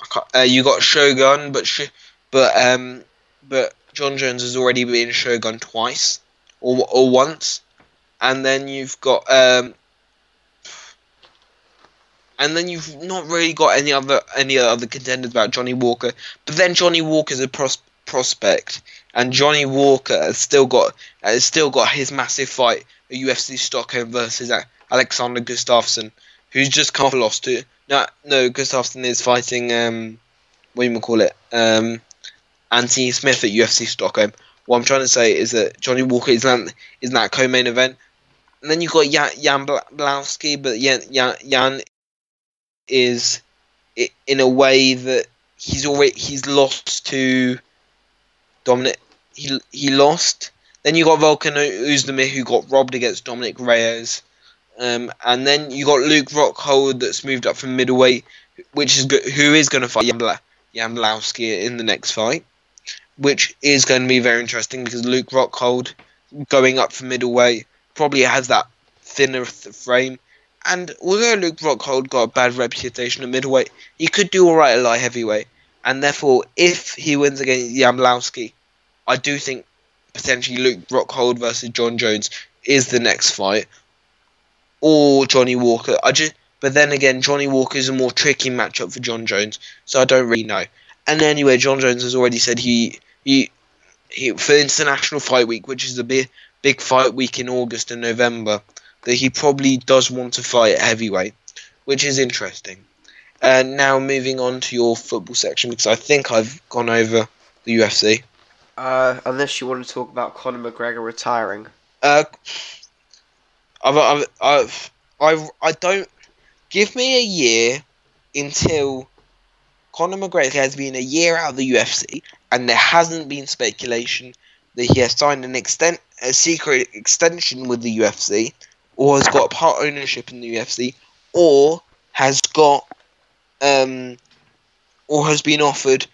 I can't uh, you got Shogun, but sh- but um, but Jon Jones has already been Shogun twice or or once, and then you've got um, and then you've not really got any other any other contenders about Johnny Walker. But then Johnny Walker's a pros- prospect, and Johnny Walker has still got has still got his massive fight at UFC Stockholm versus Alexander Gustafsson, who's just come off a loss to no no Gustafsson is fighting um what do you call it um Anthony Smith at UFC Stockholm. What I'm trying to say is that Johnny Walker is not is that co-main event. And then you've got Jan, Jan but Jan, Jan, Jan is in a way that he's already he's lost to Dominic. He he lost. Then you got Volkan Oezdemir who got robbed against Dominick Reyes, um, and then you got Luke Rockhold that's moved up from middleweight, which is who is going to fight Jan, Bla, Jan Blachowicz in the next fight, which is going to be very interesting because Luke Rockhold going up from middleweight probably has that thinner th- frame and although Luke Rockhold got a bad reputation at middleweight, he could do all right at light heavyweight. And therefore, if he wins against Yamlowski, I do think potentially Luke Rockhold versus Jon Jones is the next fight, or Johnny Walker. I just, but then again, Johnny Walker is a more tricky matchup for Jon Jones, so I don't really know. And anyway, Jon Jones has already said he he, he for International Fight Week, which is a big big fight week in August and November, that he probably does want to fight at heavyweight, which is interesting. And now moving on to your football section because I think I've gone over the UFC. Uh, unless you want to talk about Conor McGregor retiring. Uh, I've, I've, I've, I, I don't give me a year until Conor McGregor has been a year out of the UFC, and there hasn't been speculation that he has signed an extent a secret extension with the UFC, or has got part ownership in the UFC, or has got um, or has been offered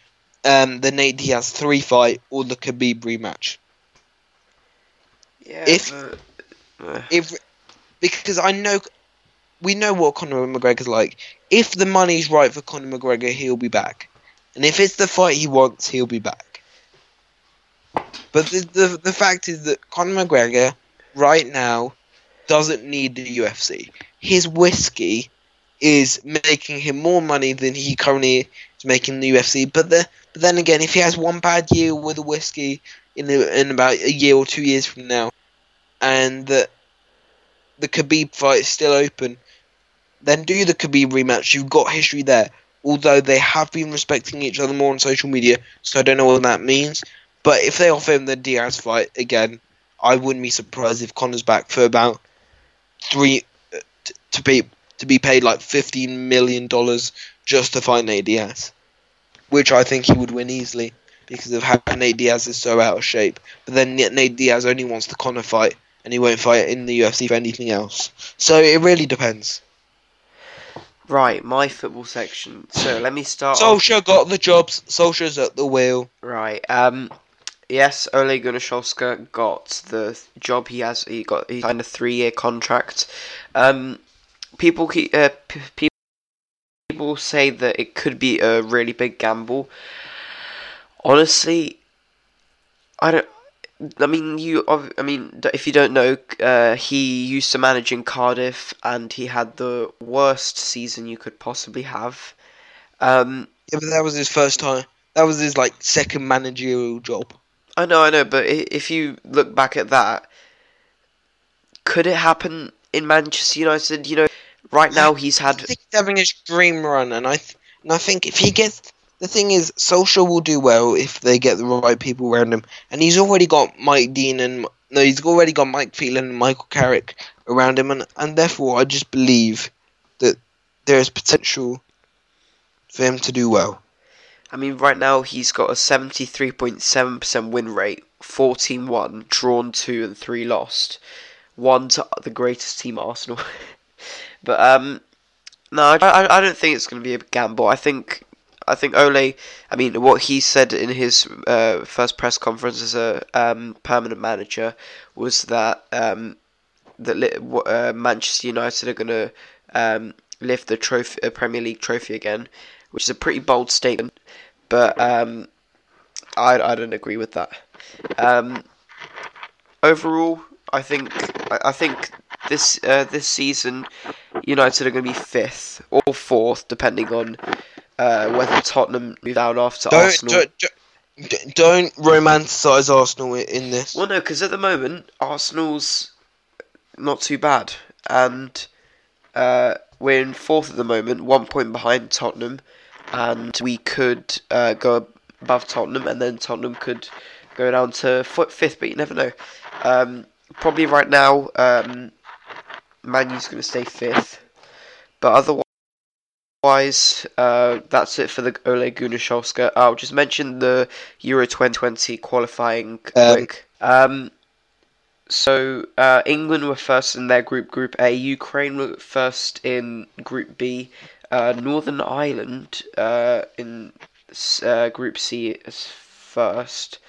um, the Nate Diaz three fight or the Khabib rematch. Yeah. If- but- uh, If because I know we know what Conor McGregor's like. If the money's right for Conor McGregor, he'll be back, and if it's the fight he wants, he'll be back. But the the, the fact is that Conor McGregor right now doesn't need the UFC. His whiskey is making him more money than he currently is making the UFC. But the but then again, if he has one bad year with the whiskey in the, in about a year or two years from now, and the the Khabib fight is still open, then do the Khabib rematch. You've got history there. Although they have been respecting each other more on social media, so I don't know what that means. But if they offer him the Diaz fight again, I wouldn't be surprised if Conor's back for about three uh, to be to be paid like fifteen million dollars just to fight Nate Diaz, which I think he would win easily because of how Nate Diaz is so out of shape. But then Nate Diaz only wants the Conor fight, and he won't fight in the UFC for anything else. So it really depends. right, my football section. So let me start. off- got the jobs. Solskjaer's at the wheel. Right. Um. Yes, Ole Gunnar Solskjaer got the job. He has. He got. He signed a three-year contract. Um. People keep. Uh, p- people. People say that it could be a really big gamble. Honestly, I don't. I mean, you. I mean, if you don't know, uh, he used to manage in Cardiff, and he had the worst season you could possibly have. Um. Yeah, but that was his first time. That was his like second managerial job. I know, I know, but if you look back at that, could it happen in Manchester United? You know, right now he's I had. think he's having his dream run, and I th- and I think if he gets the thing is, Solskjaer will do well if they get the right people around him, and he's already got Mike Dean and no, he's already got Mike Phelan and Michael Carrick around him, and and therefore I just believe that there is potential for him to do well. I mean, right now he's got a seventy-three point seven percent win rate, fourteen won, drawn two, and three lost. One to the greatest team, Arsenal. but um, no, I, I, don't think it's going to be a gamble. I think I think Ole. I mean, what he said in his uh, first press conference as a um, permanent manager was that um, that uh, Manchester United are going to um, lift the trophy, uh, Premier League trophy again, which is a pretty bold statement. But um, I I don't agree with that. Um, overall, I think I, I think this uh, this season United are going to be fifth or fourth, depending on uh, whether Tottenham move down after Don't Arsenal. don't, don't, don't romanticize Arsenal in this. Well, no, because at the moment Arsenal's not too bad, and uh, we're in fourth at the moment, one point behind Tottenham, and we could uh, go above Tottenham, and then Tottenham could go down to foot fifth, but you never know. Um, probably right now, um, Man U's going to stay fifth, but otherwise, uh, that's it for the Ole Gunnar Solskjaer. I'll just mention the Euro 2020 qualifying Um, quick. Um, so uh, England were first in their group, Group A. Ukraine were first in Group B. Uh, Northern Ireland uh, in uh, Group C first.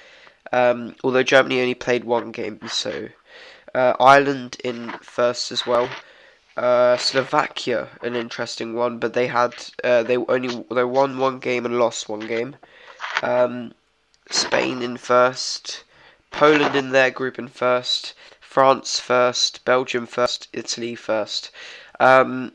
Um, although Germany only played one game, so uh, Ireland in first as well. Uh, Slovakia, an interesting one, but they had they only they won one game and lost one game. Um, Spain in first, Poland in their group in first, France first, Belgium first, Italy first. Um,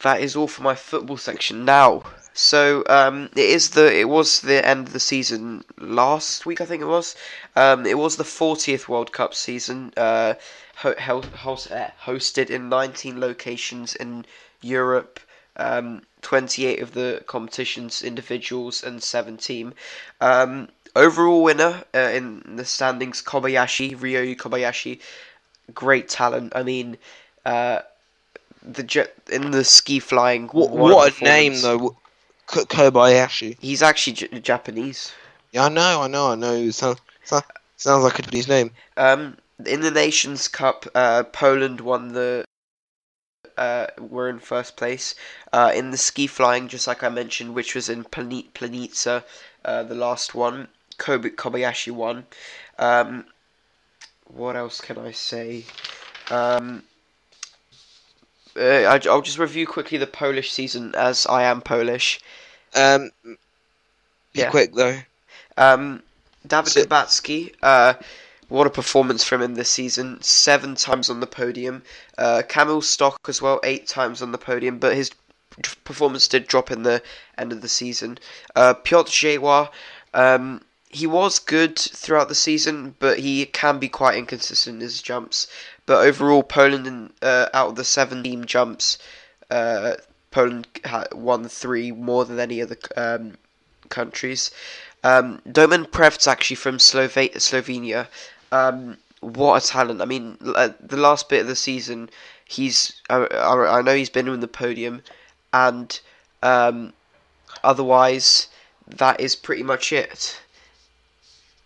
that is all for my football section now. So um, it is the it was the end of the season last week I think it was. Um, it was the 40th World Cup season. Uh, uh, hosted in 19 locations in Europe. Um, 28 of the competitions individuals and 7 team. Um, overall winner uh, in the standings Kobayashi Ryo Kobayashi, great talent. I mean. Uh, the jet in the ski flying. What, what a name though, K- Kobayashi. He's actually J- Japanese. Yeah, I know, I know, I know. It sounds, sounds, sounds like a Japanese name. Um, in the Nations Cup, uh, Poland won the. Uh, were in first place. Uh, in the ski flying, just like I mentioned, which was in Plani- Planica, uh, the last one, Kobe- Kobayashi won. Um, what else can I say? Um, uh, I, I'll just review quickly the Polish season as I am Polish. Um, be Yeah. quick though. Um, David So- Kubacki, uh, what a performance from him this season. Seven times on the podium. Uh, Kamil Stoch as well, eight times on the podium, but his performance did drop in the end of the season. Uh, Piotr Żyła, um, he was good throughout the season, but he can be quite inconsistent in his jumps. But overall, Poland, in, uh, out of the seven team jumps, uh, Poland won three more than any other um, countries. Um, Domen Prevc actually from Slova- Slovenia. Um, what a talent! I mean, uh, the last bit of the season, he's I, I, I know he's been on the podium, and um, otherwise, that is pretty much it.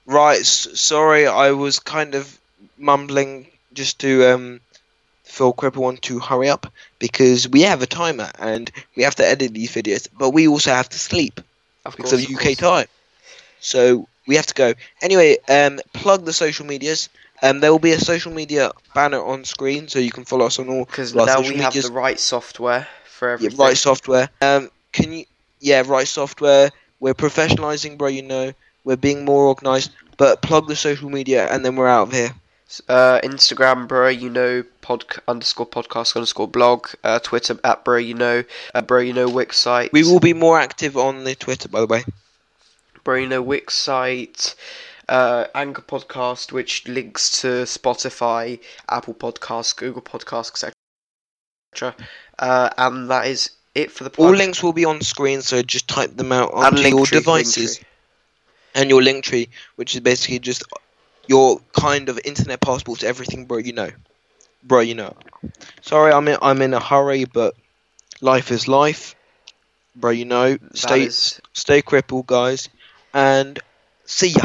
Right, sorry, I was kind of mumbling just to um, Phil Cripple to hurry up because we have a timer and we have to edit these videos, but we also have to sleep Of because course, of of UK course. time. So we have to go. Anyway, um, plug the social medias. Um, there will be a social media banner on screen, so you can follow us on all Because now we have the right software for Yeah, everything. right software. Um, can you? Yeah, right software. We're professionalizing, bro. You know, we're being more organized. But plug the social media, and then we're out of here. Uh, Instagram, bro, you know, pod underscore podcast underscore blog. Uh, Twitter at bro, you know, uh, bro, you know, Wix site. We will be more active on the Twitter, by the way. bro, you know, Wix site. Uh, Anchor podcast, which links to Spotify, Apple Podcasts, Google Podcasts, etc. Uh, and that is it for the All links will be on screen, so just type them out onto your Linktree, devices and your link tree, which is basically just your kind of internet passport to everything, bro. You know, bro. You know. Sorry, I'm in, I'm in a hurry, but life is life, bro. You know. Stay is- stay crippled, guys, and see ya.